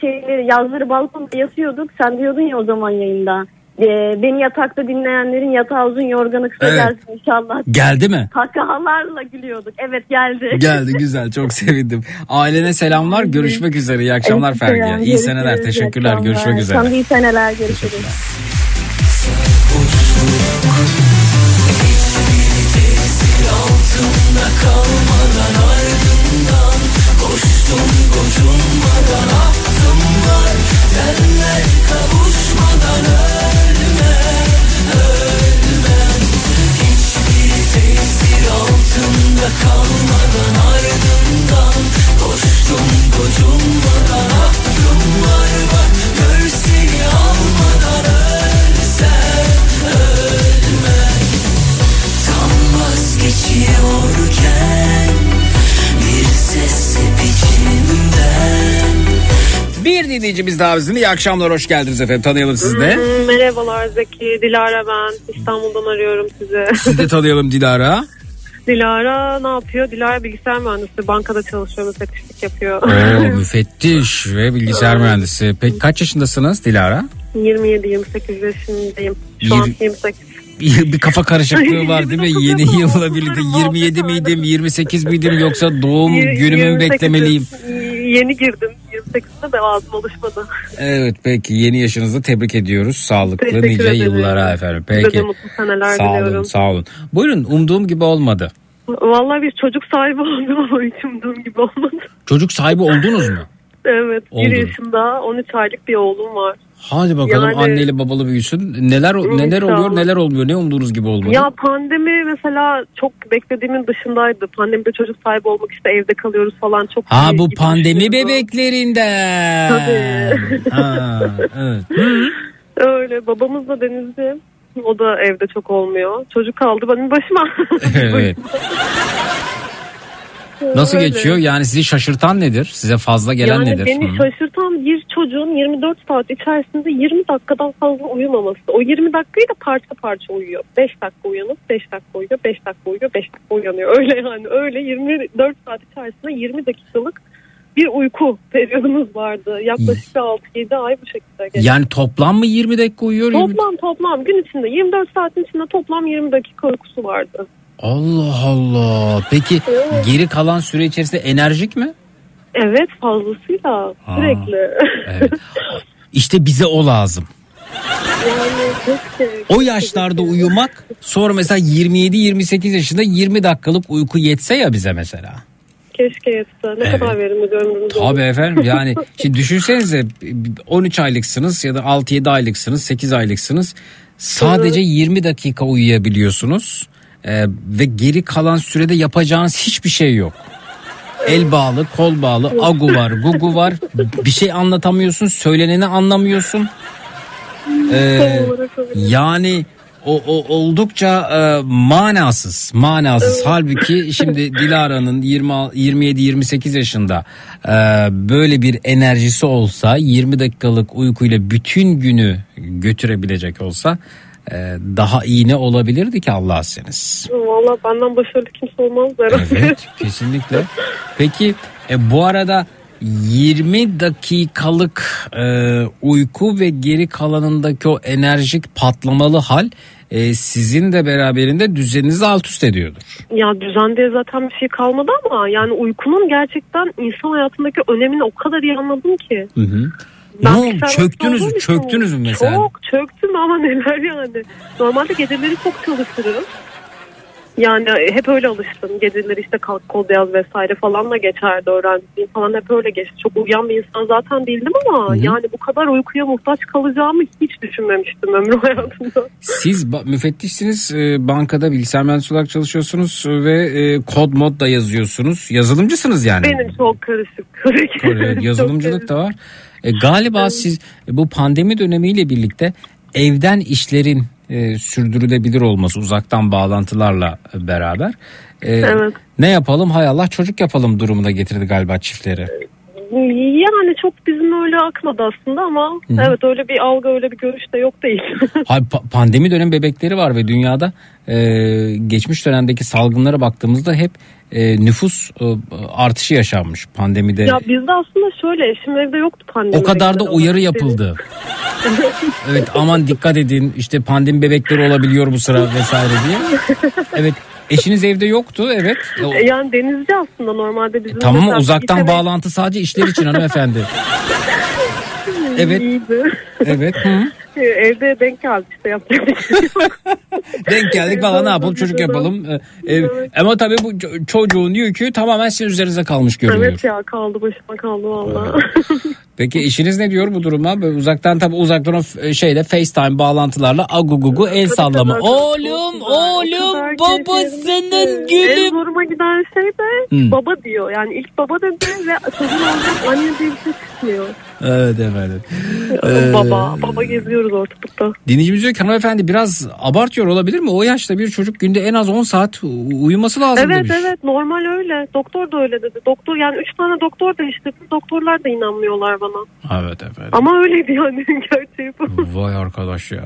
şeyleri yazları balkonda yatıyorduk. Sen diyordun ya o zaman yayında. E, beni yatakta dinleyenlerin yatağı uzun yorganı kısa Evet. gelsin inşallah. Geldi mi? Kahkahalarla gülüyorduk. Evet geldi. Geldi güzel çok <laughs> sevindim. Ailene selamlar görüşmek üzere iyi akşamlar Evet, Fergi'ye. selam, İyi seneler iyi teşekkürler akşamlar. görüşmek üzere. Sana da iyi seneler görüşürüz. altında Kalmadan ardından Koştum gocunmadan Aklım var bak Gör seni almadan Ölsem ölmem Tam vazgeçiyorken Bir ses hep içimden bir dinleyicimiz daha bizimle. İyi akşamlar, hoş geldiniz efendim. Tanıyalım sizi de. Merhabalar Zeki, Dilara ben. İstanbul'dan arıyorum sizi. Sizi de tanıyalım Dilara. Dilara ne yapıyor? Dilara bilgisayar mühendisi. Bankada çalışıyor, müfettişlik yapıyor. Oo, <laughs> müfettiş ve bilgisayar mühendisi. Peki kaç yaşındasınız Dilara? 27-28 yaşındayım. Şu an Yirmi- 28. Bir, bir kafa karışıklığı var değil mi? Yeni yılla birlikte 27 miydim, 28 miydim yoksa doğum günümü mü 28'im. beklemeliyim? Yeni girdim. 28'de de ağzım alışmadı. Evet peki yeni yaşınızda tebrik ediyoruz. Sağlıklı Teşekkür nice ederim. yıllara efendim. Peki. Sağ olun, diliyorum. sağ olun. Buyurun umduğum gibi olmadı. Vallahi bir çocuk sahibi <laughs> oldum ama hiç umduğum gibi olmadı. Çocuk sahibi oldunuz mu? Evet. Oldu. 1 yaşında 13 aylık bir oğlum var. Hadi bakalım Yani- anneli babalı büyüsün. Neler neler oluyor neler olmuyor ne umduğunuz gibi olmadı. Ya pandemi mesela çok beklediğimin dışındaydı. Pandemide çocuk sahibi olmak işte evde kalıyoruz falan çok Ha bu pandemi bebeklerinden. Tabii. Ha, evet. <laughs> Öyle babamız da denizci. O da evde çok olmuyor. Çocuk kaldı benim başıma. <laughs> evet. Nasıl Öyle. geçiyor? Yani sizi şaşırtan nedir? Size fazla gelen yani nedir? beni Hı. şaşırtan bir çocuğun 24 saat içerisinde 20 dakikadan fazla uyumaması. O 20 dakikayı da parça parça uyuyor. 5 dakika uyanıp 5 dakika uyuyor, 5 dakika uyuyor, 5 dakika uyanıyor. Öyle yani öyle 24 saat içerisinde 20 dakikalık bir uyku periyodumuz vardı. Yaklaşık bir 6-7 ay bu şekilde geçti. Yani toplam mı 20 dakika uyuyor? 20 Toplam toplam gün içinde 24 saatin içinde toplam 20 dakika uykusu vardı. Allah Allah. Peki geri kalan süre içerisinde enerjik mi? Evet fazlasıyla Aa. sürekli. Evet. İşte bize o lazım. yani. O yaşlarda uyumak sonra mesela 27-28 yaşında 20 dakikalık uyku yetse ya bize mesela. Keşke yetse. Ne Evet. kadar verimli ömrümüz olur. Tabii efendim yani <laughs> şimdi düşünsenize 13 aylıksınız ya da 6-7 aylıksınız 8 aylıksınız sadece 20 dakika uyuyabiliyorsunuz Ee, ve geri kalan sürede yapacağınız hiçbir şey yok. El bağlı, kol bağlı, agu var, gugu var. Bir şey anlatamıyorsun, söyleneni anlamıyorsun. Ee, yani o, o oldukça e, manasız, manasız. Halbuki şimdi Dilara'nın 20 27-28 yaşında e, böyle bir enerjisi olsa 20 dakikalık uykuyla bütün günü götürebilecek olsa e, daha iyi ne olabilirdi ki Allah seniz. Valla benden başarılı kimse olmaz herhalde. Evet kesinlikle. Peki e, bu arada 20 dakikalık e, uyku ve geri kalanındaki o enerjik patlamalı hal e, sizin de beraberinde düzeninizi alt üst ediyordur. Ya düzen diye zaten bir şey kalmadı ama yani uykunun gerçekten insan hayatındaki önemini o kadar iyi anladım ki. Hı hı. Ben Ne oldu? Çöktünüz mü? Çöktünüz mü mesela? Çok çöktüm ama neler yani. Normalde geceleri çok çalışırım. Yani hep öyle alıştım. Geceleri işte kalk kod yaz vesaire falan da geçerdi öğrenciliğim falan hep öyle geçti. Çok uyuyan bir insan zaten değildim ama Hı hı. yani bu kadar uykuya muhtaç kalacağımı hiç düşünmemiştim ömrüm <laughs> hayatımda. Siz ba- müfettişsiniz, e, bankada bilgisayar mühendisi olarak çalışıyorsunuz ve e, kod mod da yazıyorsunuz. Yazılımcısınız yani. Benim çok karışık. <laughs> Çok yazılımcılık da var. E, galiba siz bu pandemi dönemiyle birlikte evden işlerin e, sürdürülebilir olması uzaktan bağlantılarla beraber. e, Evet. Ne yapalım hay Allah çocuk yapalım durumuna getirdi galiba çiftleri. Yani çok bizim öyle akmadı aslında ama Hı evet öyle bir algı öyle bir görüş de yok değil. <laughs> Hay, pa- pandemi dönem bebekleri var ve dünyada e, geçmiş dönemdeki salgınlara baktığımızda hep e, nüfus e, artışı yaşanmış pandemide. ya bizde aslında şöyle eşim evde yoktu pandemi. O kadar da uyarı yapıldı. <laughs> Evet aman dikkat edin işte pandemi bebekleri olabiliyor bu sıra vesaire diye. Evet eşiniz evde yoktu evet. E, Yani denizci aslında normalde bizim. tamam mesela uzaktan İTV bağlantı sadece işler için hanımefendi. <laughs> Evet. iyiydi. Evet. Hı. Evde denk geldi işte yapacak <laughs> bir şey yok. Denk geldik valla ne yapalım çocuk yapalım. E, e, ama tabii bu ço- çocuğun yükü tamamen sizin üzerinize kalmış görünüyor. Evet ya kaldı başıma kaldı valla. Peki eşiniz ne diyor bu duruma? Böyle uzaktan tabii uzaktan o şeyle FaceTime bağlantılarla agugugu el sallama. Oğlum oğlum babasının En gülüm. zoruma giden şey de baba diyor. Yani ilk baba dedi ve çocuğun anne diye bir şey çıkmıyor. evet efendim. Ee, baba, baba geziyoruz ortalıkta. Dinleyicimiz diyor ki hanımefendi biraz abartıyor olabilir mi? O yaşta bir çocuk günde en az 10 saat uyuması lazım Evet demiş. evet normal öyle. Doktor da öyle dedi. Doktor yani üç tane doktor değiştirdi. Doktorlar da inanmıyorlar bana. Evet efendim. Ama öyleydi yani <laughs> gerçeği bu. Vay arkadaş ya.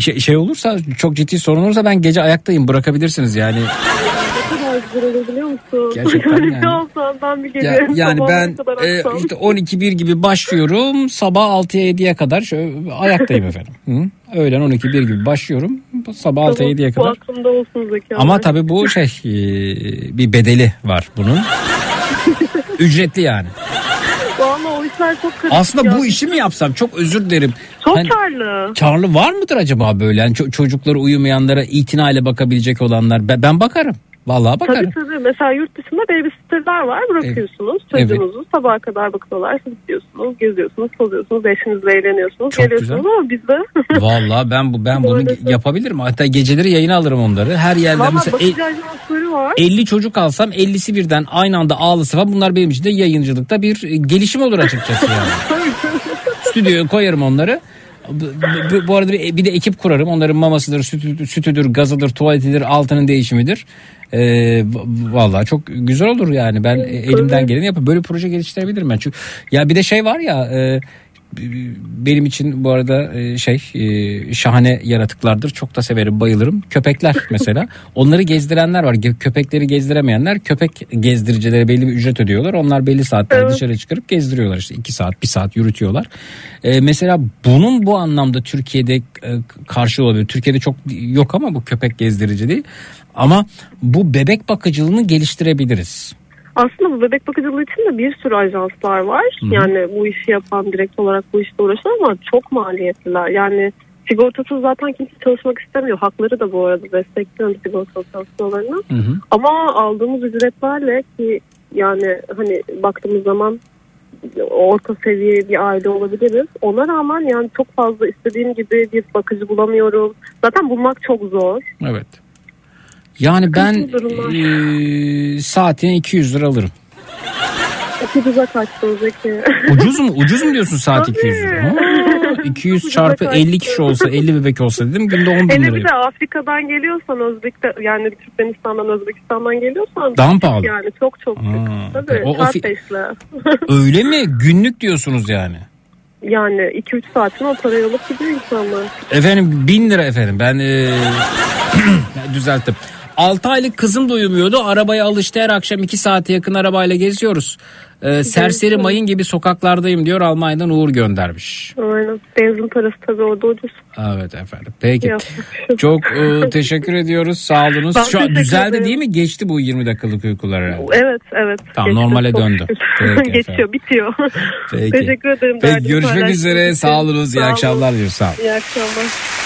Şey, şey olursa çok ciddi sorun olursa ben gece ayaktayım bırakabilirsiniz yani. <laughs> kadar güzel olur biliyor musun? Gerçekten <laughs> yani. ne olsam ben bir Ya, yani sabaha ben e, işte 12-1 gibi başlıyorum sabah 6'ya 7'ye kadar şöyle ayaktayım efendim. Hı? Öğlen 12-1 gibi başlıyorum sabah 6'ya 7'ye Bu kadar. olsun Zeki Ama abi. tabii bu şey e, bir bedeli var bunun. <laughs> Ücretli yani. Vallahi o işler çok karışık Aslında ya. bu işi mi yapsam çok özür dilerim. Çok Hani- karlı. Karlı var mıdır acaba böyle? Yani ço- çocukları uyumayanlara itinayla bakabilecek olanlar. Ben, ben bakarım. Vallahi bakarım. Tabii tabii. Mesela yurt dışında babysitter'lar var. Bırakıyorsunuz. Evet. Çocuğunuzu sabaha kadar bakıyorlar. Siz gidiyorsunuz, geziyorsunuz, tozuyorsunuz, eşinizle eğleniyorsunuz. Çok geliyorsunuz güzel. ama bizde Vallahi ben bu ben <laughs> bunu Maalesef. yapabilirim. Hatta geceleri yayına alırım onları. Her yerden Valla mesela el- var. 50 çocuk alsam 50'si birden aynı anda ağlısı var. Bunlar benim için de yayıncılıkta bir gelişim olur açıkçası yani. <laughs> Stüdyoya koyarım onları. Bu, arada bir, bir de ekip kurarım. Onların mamasıdır, sütü, sütüdür, gazıdır, tuvaletidir, altının değişimidir. Ee, vallahi çok güzel olur yani. Ben e, elimden geleni yapıp böyle proje geliştirebilirim ben. Çünkü ya bir de şey var ya e, benim için bu arada e, şey e, şahane yaratıklardır. Çok da severim, bayılırım. Köpekler <laughs> mesela. Onları gezdirenler var. Köpekleri gezdiremeyenler köpek gezdiricilere belli bir ücret ödüyorlar. Onlar belli saatler dışarı çıkarıp gezdiriyorlar işte 2 saat, 1 saat yürütüyorlar. E, mesela bunun bu anlamda Türkiye'de karşı olabilir. Türkiye'de çok yok ama bu köpek gezdirici değil. Ama bu bebek bakıcılığını geliştirebiliriz. Aslında bu bebek bakıcılığı için de bir sürü ajanslar var. Hı hı. Yani bu işi yapan direkt olarak bu işte uğraşan ama çok maliyetliler. Yani sigortasız zaten kimse çalışmak istemiyor. Hakları da bu arada destekliyorum sigortalı çalışmalarını. Hı hı. Ama aldığımız ücretlerle ki yani hani baktığımız zaman orta seviye bir aile olabiliriz. Ona rağmen yani çok fazla istediğim gibi bir bakıcı bulamıyorum. Zaten bulmak çok zor. Evet. Yani ben e, saatine 200 lira alırım. Ucuza kaçtı Zeki. Ucuz mu? Ucuz mu diyorsun saat 200 lira? Ha, <laughs> 200 çarpı 50 kişi olsa 50 bebek olsa dedim günde 10 bin Hele lira. bir de Afrika'dan geliyorsan Özbek'te yani Türkmenistan'dan Özbekistan'dan geliyorsan Daha mı pahalı? Yani çok çok. Ha, Tabii o- o saat fi- beşle. <laughs> Öyle mi? Günlük diyorsunuz yani. yani 2-3 saatini o parayı alıp gidiyor insanlar. Efendim 1000 lira efendim. Ben e, <clears throat> düzelttim. 6 aylık kızım da uyumuyordu. Arabaya alıştı her akşam 2 saate yakın arabayla geziyoruz. E, serseri mayın gibi sokaklardayım diyor Almanya'dan Uğur göndermiş. Aynen. Benzin parası tabii orada ucuz. Evet efendim. Peki. Şey. Çok e, teşekkür ediyoruz. Sağ olunuz. Ben Şu an düzeldi ederim. değil mi? Geçti bu 20 dakikalık uykular herhalde. Evet evet. Tamam, Geçti, normale döndü. Peki <laughs> Geçiyor bitiyor. Peki. Teşekkür ederim. Peki, görüşmek üzere. Sağ olunuz. İyi akşamlar diliyoruz. Sağ olun. İyi akşamlar.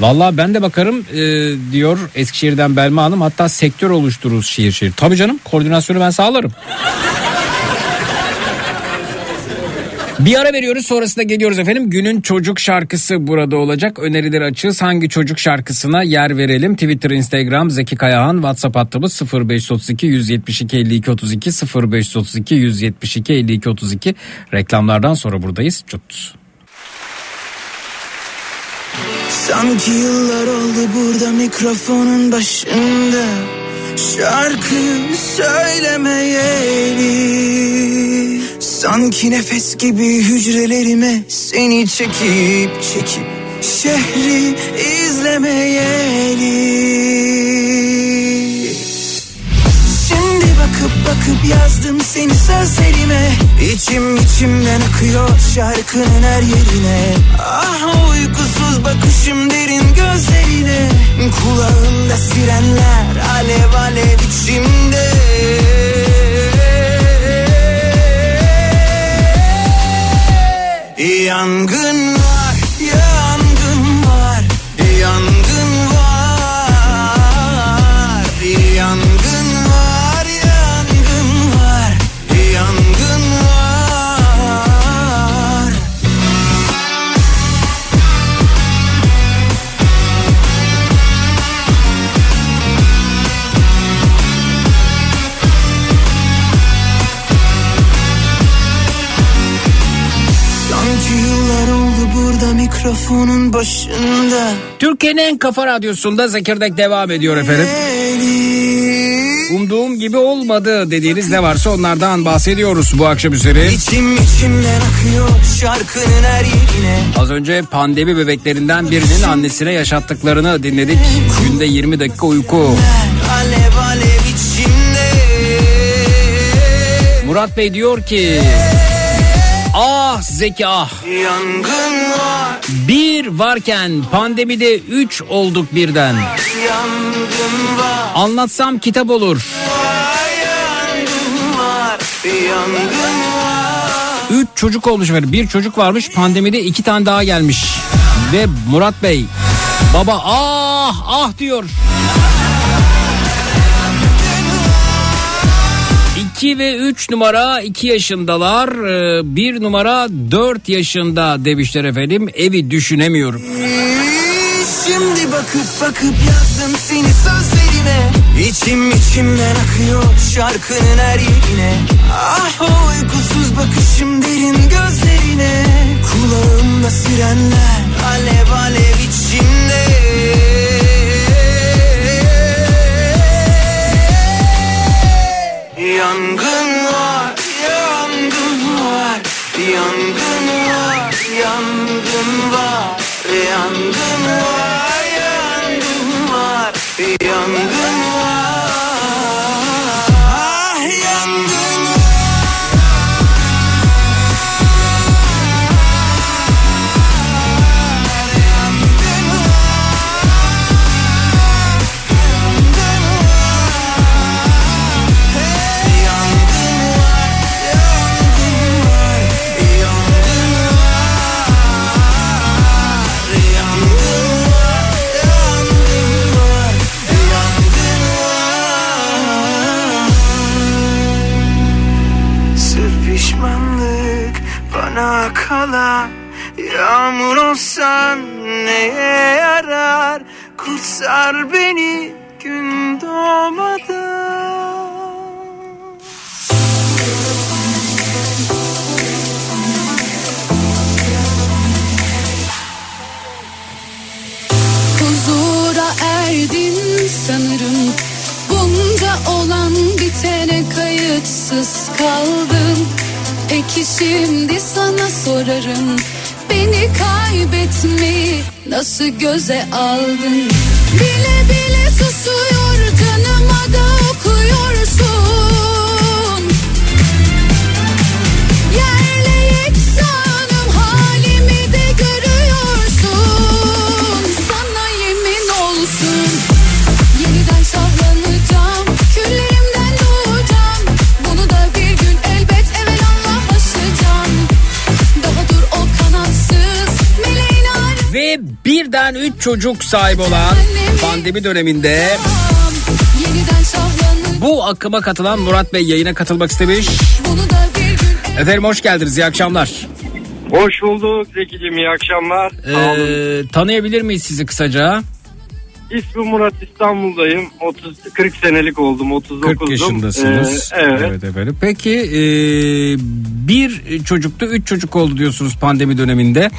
Vallahi ben de bakarım e, diyor Eskişehir'den Belma Hanım. Hatta sektör oluştururuz şehir şehir. Tabii canım koordinasyonu ben sağlarım. Bir ara veriyoruz sonrasında geliyoruz efendim. Günün çocuk şarkısı burada olacak. Önerileri açığız. Hangi çocuk şarkısına yer verelim? Twitter, Instagram, Zeki Kayahan, WhatsApp hattımız 0532 172 52 32 0532 172 52 32. Reklamlardan sonra buradayız. Çut. Sanki yıllar oldu burada mikrofonun başında. Şarkı söylemeyeli. Sanki nefes gibi hücrelerime seni çekip çekip Şehri izlemeyeli bakıp bakıp yazdım seni sözlerime. İçim içimden akıyor şarkının her yerine. Ah uykusuz bakışım derin gözlerine. Kulağımda sirenler alev alev içimde. Yangın mikrofonun başında Türkiye'nin en kafa radyosunda Zekirdek devam ediyor efendim. Umduğum gibi olmadı dediğiniz ne varsa onlardan bahsediyoruz bu akşam üzeri. İçim içimden akıyor şarkının her yerine Az önce pandemi bebeklerinden birinin annesine yaşattıklarını dinledik. Günde 20 dakika uyku. Alev alev içimde Murat Bey diyor ki Ah Zeki ah Yangın var bir varken pandemide 3 olduk birden. Anlatsam kitap olur. 3 çocuk olmuş efendim. Bir çocuk varmış pandemide iki tane daha gelmiş. Ve Murat Bey baba ah ah diyor. 2 ve 3 numara 2 yaşındalar. Ee, Bir numara 4 yaşında demişler efendim. Evi düşünemiyorum. Şimdi bakıp bakıp yazdım seni sözlerime İçim içimden akıyor şarkının her yerine Ah o uykusuz bakışım derin gözlerine Kulağımda sirenler alev alev içimde Yangın var, yangın var, yangın var, yangın var, yangın var, yangın var, yangın var. Kala Yağmur olsan neye yarar? Kurtar beni gün doğmadan. Huzura erdin sanırım. Bunca olan bitene kayıtsız kaldım Peki şimdi sana sorarım Beni kaybetmeyi nasıl göze aldın? Bile bile susuyor canıma da okuyorsun Ve birden 3 çocuk sahibi olan pandemi döneminde bu akıma katılan Murat Bey yayına katılmak istemiş. Efendim hoş geldiniz iyi akşamlar. Hoş bulduk Zeki'cim iyi akşamlar. Ee, tanıyabilir miyiz sizi kısaca? İsmim Murat İstanbul'dayım. 30 40 senelik oldum 39'dum. 40 yaşındasınız. Ee, evet. efendim. Peki e, bir çocuktu üç çocuk oldu diyorsunuz pandemi döneminde.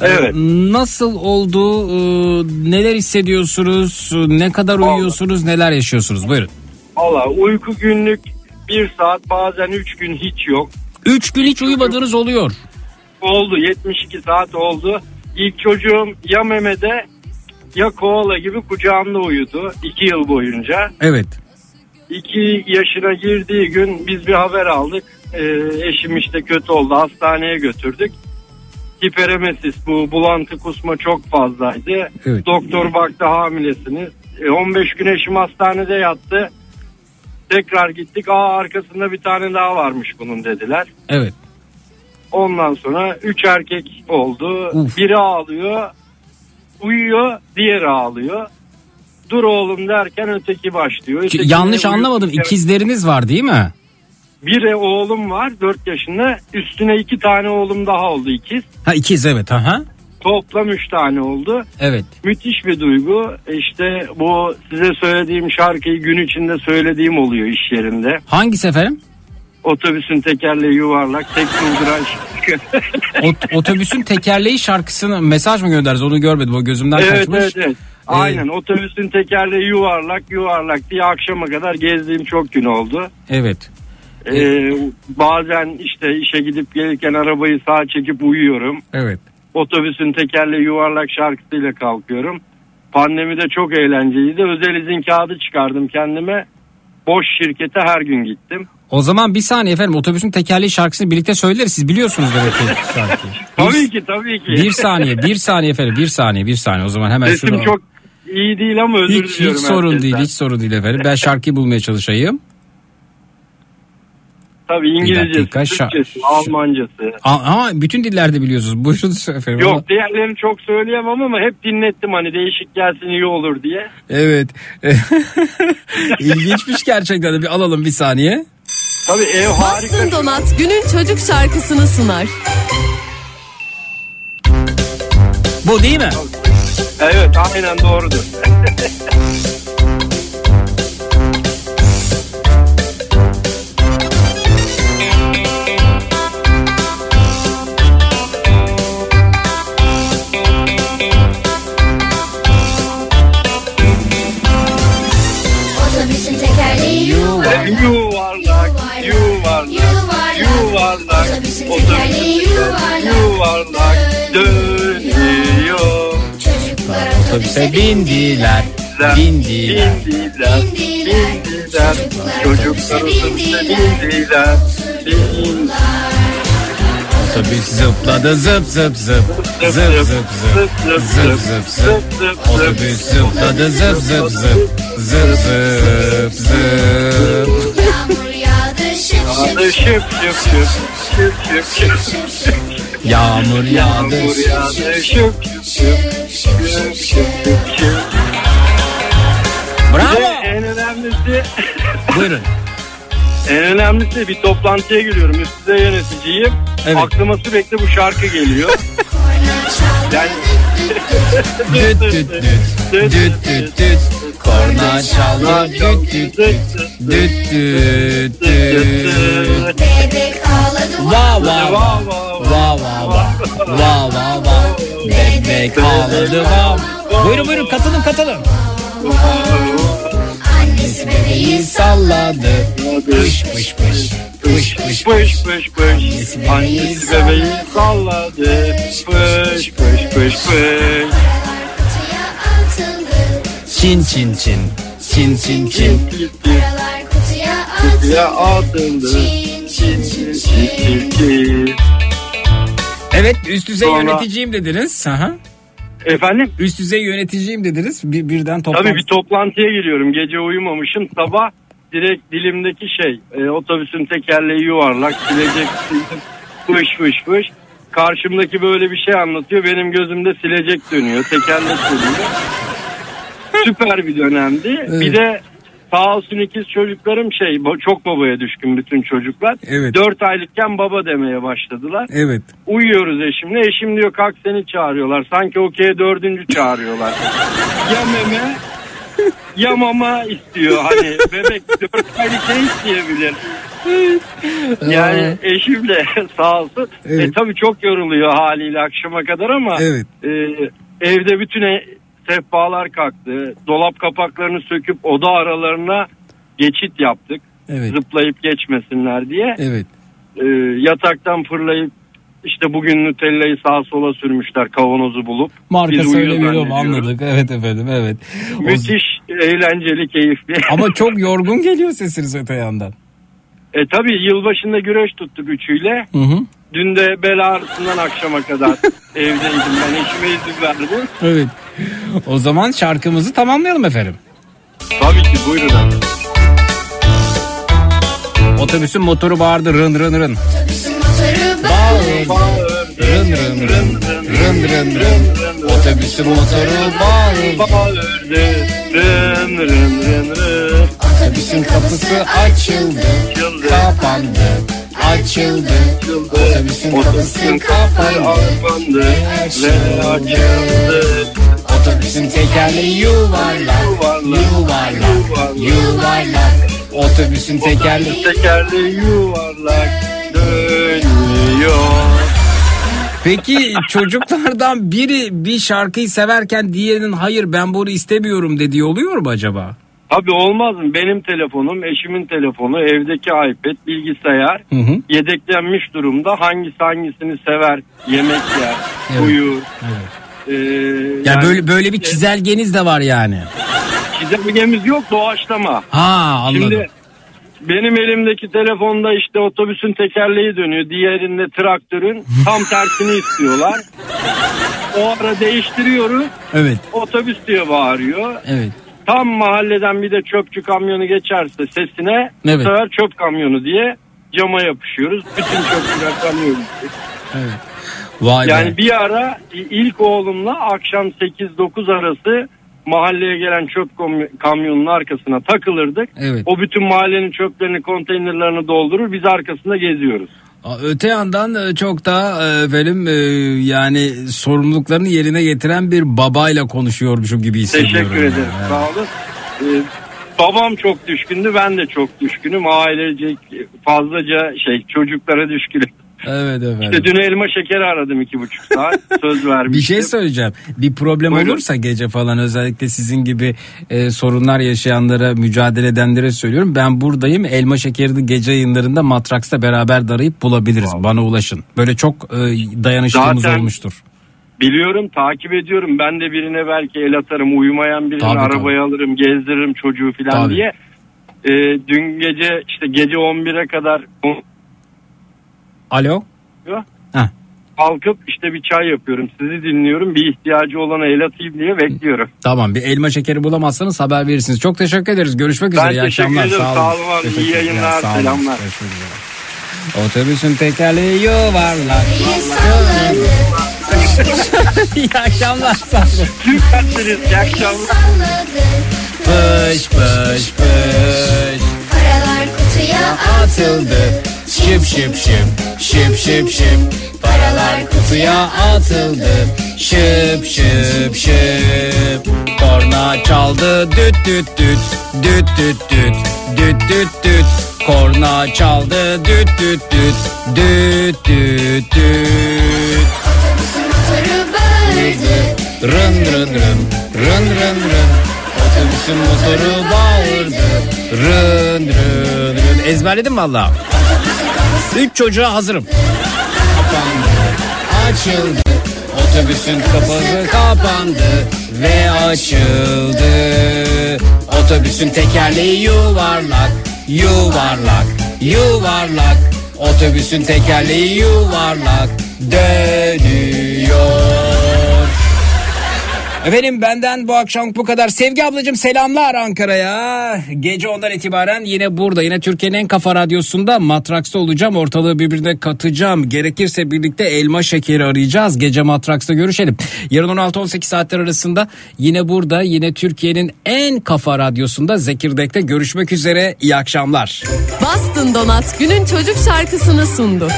Ee, Evet. Nasıl oldu? Ee, neler hissediyorsunuz? Ne kadar uyuyorsunuz? Neler yaşıyorsunuz? Buyurun. Valla uyku günlük bir saat bazen 3 gün hiç yok. Üç gün hiç uyumadığınız oluyor. Oldu 72 saat oldu. İlk çocuğum ya memede ya koala gibi kucağımda uyudu 2 yıl boyunca. Evet. 2 yaşına girdiği gün biz bir haber aldık. Ee, eşim işte kötü oldu hastaneye götürdük. Hiperemesis bu bulantı kusma çok fazlaydı. Evet. Doktor baktı hamilesiniz. E, 15 gün eşim hastanede yattı. Tekrar gittik. Aa arkasında bir tane daha varmış bunun dediler. Evet. Ondan sonra 3 erkek oldu. Uf. Biri ağlıyor. Uyuyor. Diğeri ağlıyor. Dur oğlum derken öteki başlıyor. Ki- Öteki yanlış anlamadım. uyuyor. İkizleriniz var değil mi? Bir oğlum var 4 yaşında. Üstüne iki tane oğlum daha oldu ikiz. Ha ikiz evet. Aha. Toplam 3 tane oldu. Evet. Müthiş bir duygu. İşte bu size söylediğim şarkıyı gün içinde söylediğim oluyor iş yerinde. Hangisi efendim? Otobüsün tekerleği yuvarlak, tek durduran. <laughs> Ot- otobüsün tekerleği şarkısını mesaj mı gönderdiniz onu görmedim o gözümden evet kaçmış. evet evet. Aynen otobüsün tekerleği yuvarlak yuvarlak diye akşama kadar gezdiğim çok gün oldu. Evet. Ee, bazen işte işe gidip gelirken arabayı sağa çekip uyuyorum. Evet. Otobüsün tekerleği yuvarlak şarkısıyla kalkıyorum. Pandemide çok eğlenceliydi. Özel izin kağıdı çıkardım kendime. Boş şirkete her gün gittim. O zaman bir saniye efendim otobüsün tekerleği şarkısını birlikte söyleriz. Siz biliyorsunuz demek ki <laughs> şarkıyı. Tabii ki tabii ki. Bir saniye bir saniye efendim bir saniye bir saniye o zaman hemen Sesim şunu. çok iyi değil ama özür hiç, diliyorum. hiç sorun herkesten. değil hiç sorun değil efendim. Ben şarkıyı bulmaya çalışayım. Tabii İngilizcesi, dakika, şa- Türkçesi, Almancası. A- Ama bütün dillerde biliyorsunuz. <laughs> Buyurun efendim. Yok Ama- diğerlerini çok söyleyemem ama hep dinlettim hani değişik gelsin iyi olur diye. Evet. <laughs> İlginçmiş gerçekten de bir alalım bir saniye. Tabii ev harika. Bastın Donat günün çocuk şarkısını sunar. Bu değil mi? Evet aynen doğrudur. <laughs> Tekerleği yuvarlak Yuvarlak dönüyor. Çocuklar Otobüse bindiler. Bindiler. Bindiler, bindiler. Çocuklar otobüse bindiler. Bindiler. Otobüs zıpladı zıp zıp zıp. Zıp zıp zıp. Zıp zıp zıp. Otobüs zıpladı zıp zıp zıp. Zıp zıp zıp. Yağdı şıp şıp şıp şıp. Şıp şıp. Yağmur yağdı. Yağmur yağdı şıp şıp şıp. Şıp şıp şıp şıp. Bir de Bravo. en önemlisi Buyurun. <laughs> En önemlisi bir toplantıya giriyorum. Üst düzey yöneticiyim. Evet. Aklıma sürekli bu şarkı geliyor. <laughs> yani Düt düt düt. Düt düt düt. Korna çaldı. Düt düt düt. Düt düt düt. Bebek ağladı Va va va. Va va va. Va va va. Bebek ağladı va. Buyurun buyurun katılın katılın. Annesi bebeği salladı. Pış pış pış. Pış pış pış pış pış. Annesi bebeği salladı. Pış pış pış pış. Atıldı Çin çin çin. Çin çin çin. Paralar kutuya Ya atıldı atıldı. Çin çin çin çin Çil çil. Evet üst düzey Sonra- yöneticiyim dediniz. Aha. Efendim? Üst düzey yöneticiyim dediniz. Bir, birden toplantı. Tabii bir toplantıya giriyorum. Gece uyumamışım. Sabah direkt dilimdeki şey e, otobüsün tekerleği yuvarlak silecek <laughs> fış fış fış. Karşımdaki böyle bir şey anlatıyor. Benim gözümde silecek dönüyor. Tekerlek dönüyor. Süper bir dönemdi. Bir de sağ olsun ikiz çocuklarım şey çok babaya düşkün bütün çocuklar. Evet. 4 aylıkken baba demeye başladılar. Evet. Uyuyoruz eşimle. Eşim diyor kalk seni çağırıyorlar. Sanki okey'e dördüncü çağırıyorlar. ya meme ya mama istiyor. Hani bebek dört aylık ne isteyebilir? Yani eşim de <laughs> sağ olsun. Evet. E, tabii çok yoruluyor haliyle akşama kadar ama Evet. e, evde bütün e- sehpalar kalktı. Dolap kapaklarını söküp oda aralarına geçit yaptık. Evet. Zıplayıp geçmesinler diye Evet. e, yataktan fırlayıp işte bugün Nutella'yı sağa sola sürmüşler kavanozu bulup. Marka söylemiyorum anladık. Evet efendim evet. O- Müthiş eğlenceli keyifli. Ama <laughs> çok yorgun geliyor sesiniz öte yandan. E tabii yılbaşında güreş tuttuk üçüyle. Hı hı. Dün de bel ağrısından akşama kadar <laughs> evdeydim ben eşime izin verdim. Evet. O zaman şarkımızı tamamlayalım efendim. Tabii ki buyurun. abi. Otobüsün motoru bağırdı rın rın rın. Otobüsün motoru Bağırdı. bağırdı Rın rın rın. Rın rın rın. Otobüsün motoru bağırdı. Bağırdı. Rın rın rın rın. Otobüsün kapısı açıldı. Kapandı. Açıldı. Otobüsün kapısı kapandı. Ve açıldı. Otobüsün tekerleği yuvarlak. Yuvarlak. Yuvarlak. Otobüsün tekerleği Tekerleği yuvarlak dönüyor. Peki çocuklardan biri bir şarkıyı severken diğerinin hayır ben bunu istemiyorum dediği oluyor mu acaba? Tabii olmaz mı? Benim telefonum, eşimin telefonu, evdeki iPad, bilgisayar Hı hı. yedeklenmiş durumda. Hangisi hangisini sever, yemek yer, Evet. uyur. Ee, Ya böyle böyle bir çizelgeniz de var yani. çizelgemiz yok doğaçlama. Ha anladım. Şimdi benim elimdeki telefonda işte otobüsün tekerleği dönüyor. Diğerinde traktörün tam tersini istiyorlar. O ara değiştiriyoruz. Evet. Otobüs diye bağırıyor. Evet. Tam mahalleden bir de çöpçü kamyonu geçerse sesine Evet. bu sefer çöp kamyonu diye cama yapışıyoruz. Bütün çöpçüler tanıyor. Evet. Vay yani be. bir ara ilk oğlumla akşam 8-9 arası mahalleye gelen çöp kamyonunun arkasına takılırdık. Evet. O bütün mahallenin çöplerini konteynerlerini doldurur biz arkasında geziyoruz. Öte yandan e, çok da e, efendim e, yani sorumluluklarını yerine getiren bir babayla konuşuyormuşum gibi hissediyorum. Teşekkür yani. ederim Evet. sağ olun. Ee, babam çok düşkündü ben de çok düşkünüm. Ailecek fazlaca şey çocuklara düşkünüm. Evet efendim. İşte dün elma şekeri aradım iki buçuk saat söz vermiştim. <laughs> Bir şey söyleyeceğim. Bir problem Buyurun. olursa gece falan özellikle sizin gibi e, sorunlar yaşayanlara, mücadele edenlere söylüyorum. Ben buradayım. Elma şekerini gece yayınlarında Matraks'ta beraber darayıp bulabiliriz. Bana ulaşın. Böyle çok e, dayanıştığımız Zaten- olmuştur. Biliyorum takip ediyorum. Ben de birine belki el atarım. Uyumayan birine Tabii, arabaya alırım. Gezdiririm çocuğu falan Tabii. diye. Ee, dün gece işte gece 11'e kadar Alo? Heh. kalkıp işte bir çay yapıyorum. Sizi dinliyorum. Bir ihtiyacı olana el atayım diye bekliyorum. Tamam bir elma şekeri bulamazsanız haber verirsiniz. Çok teşekkür ederiz. Görüşmek üzere. Ben İyi teşekkür akşamlar. ederim. Sağ Sağ olun. olun abi. İyi Teşekkürler. yayınlar. Sağ olun. Selamlar. Görüşmek üzere. Otobüsün tekerleği yuvarlak. İyi akşamlar. Sağ olun. Süpersiniz. İyi akşamlar. Pış pış pış. Paralar kutuya atıldı. Şıp şıp şıp şıp şıp şıp. Paralar kutuya atıldı. Şıp şıp şıp. Korna çaldı düt düt düt. Düt düt düt. Düt düt düt. Korna çaldı düt düt düt. Düt düt düt. motoru bağırdı Rın rın rın. Rın rın rın. Otobüsün motoru bağırdı. Rın rın rın. Ezberledim valla. Üç çocuğa hazırım. Açıldı. Otobüsün kapısı kapandı ve açıldı. Otobüsün tekerleği yuvarlak, yuvarlak, yuvarlak. Otobüsün tekerleği yuvarlak dönüyor. Efendim benden bu akşam bu kadar. Sevgi ablacığım selamlar Ankara'ya. Gece ondan itibaren yine burada yine Türkiye'nin en kafa radyosunda Matraks'ta olacağım. Ortalığı birbirine katacağım. Gerekirse birlikte elma şekeri arayacağız. Gece Matraks'ta görüşelim. Yarın 16-18 saatler arasında yine burada yine Türkiye'nin en kafa radyosunda Zekirdek'te görüşmek üzere. İyi akşamlar. Boston Donat günün çocuk şarkısını sundu.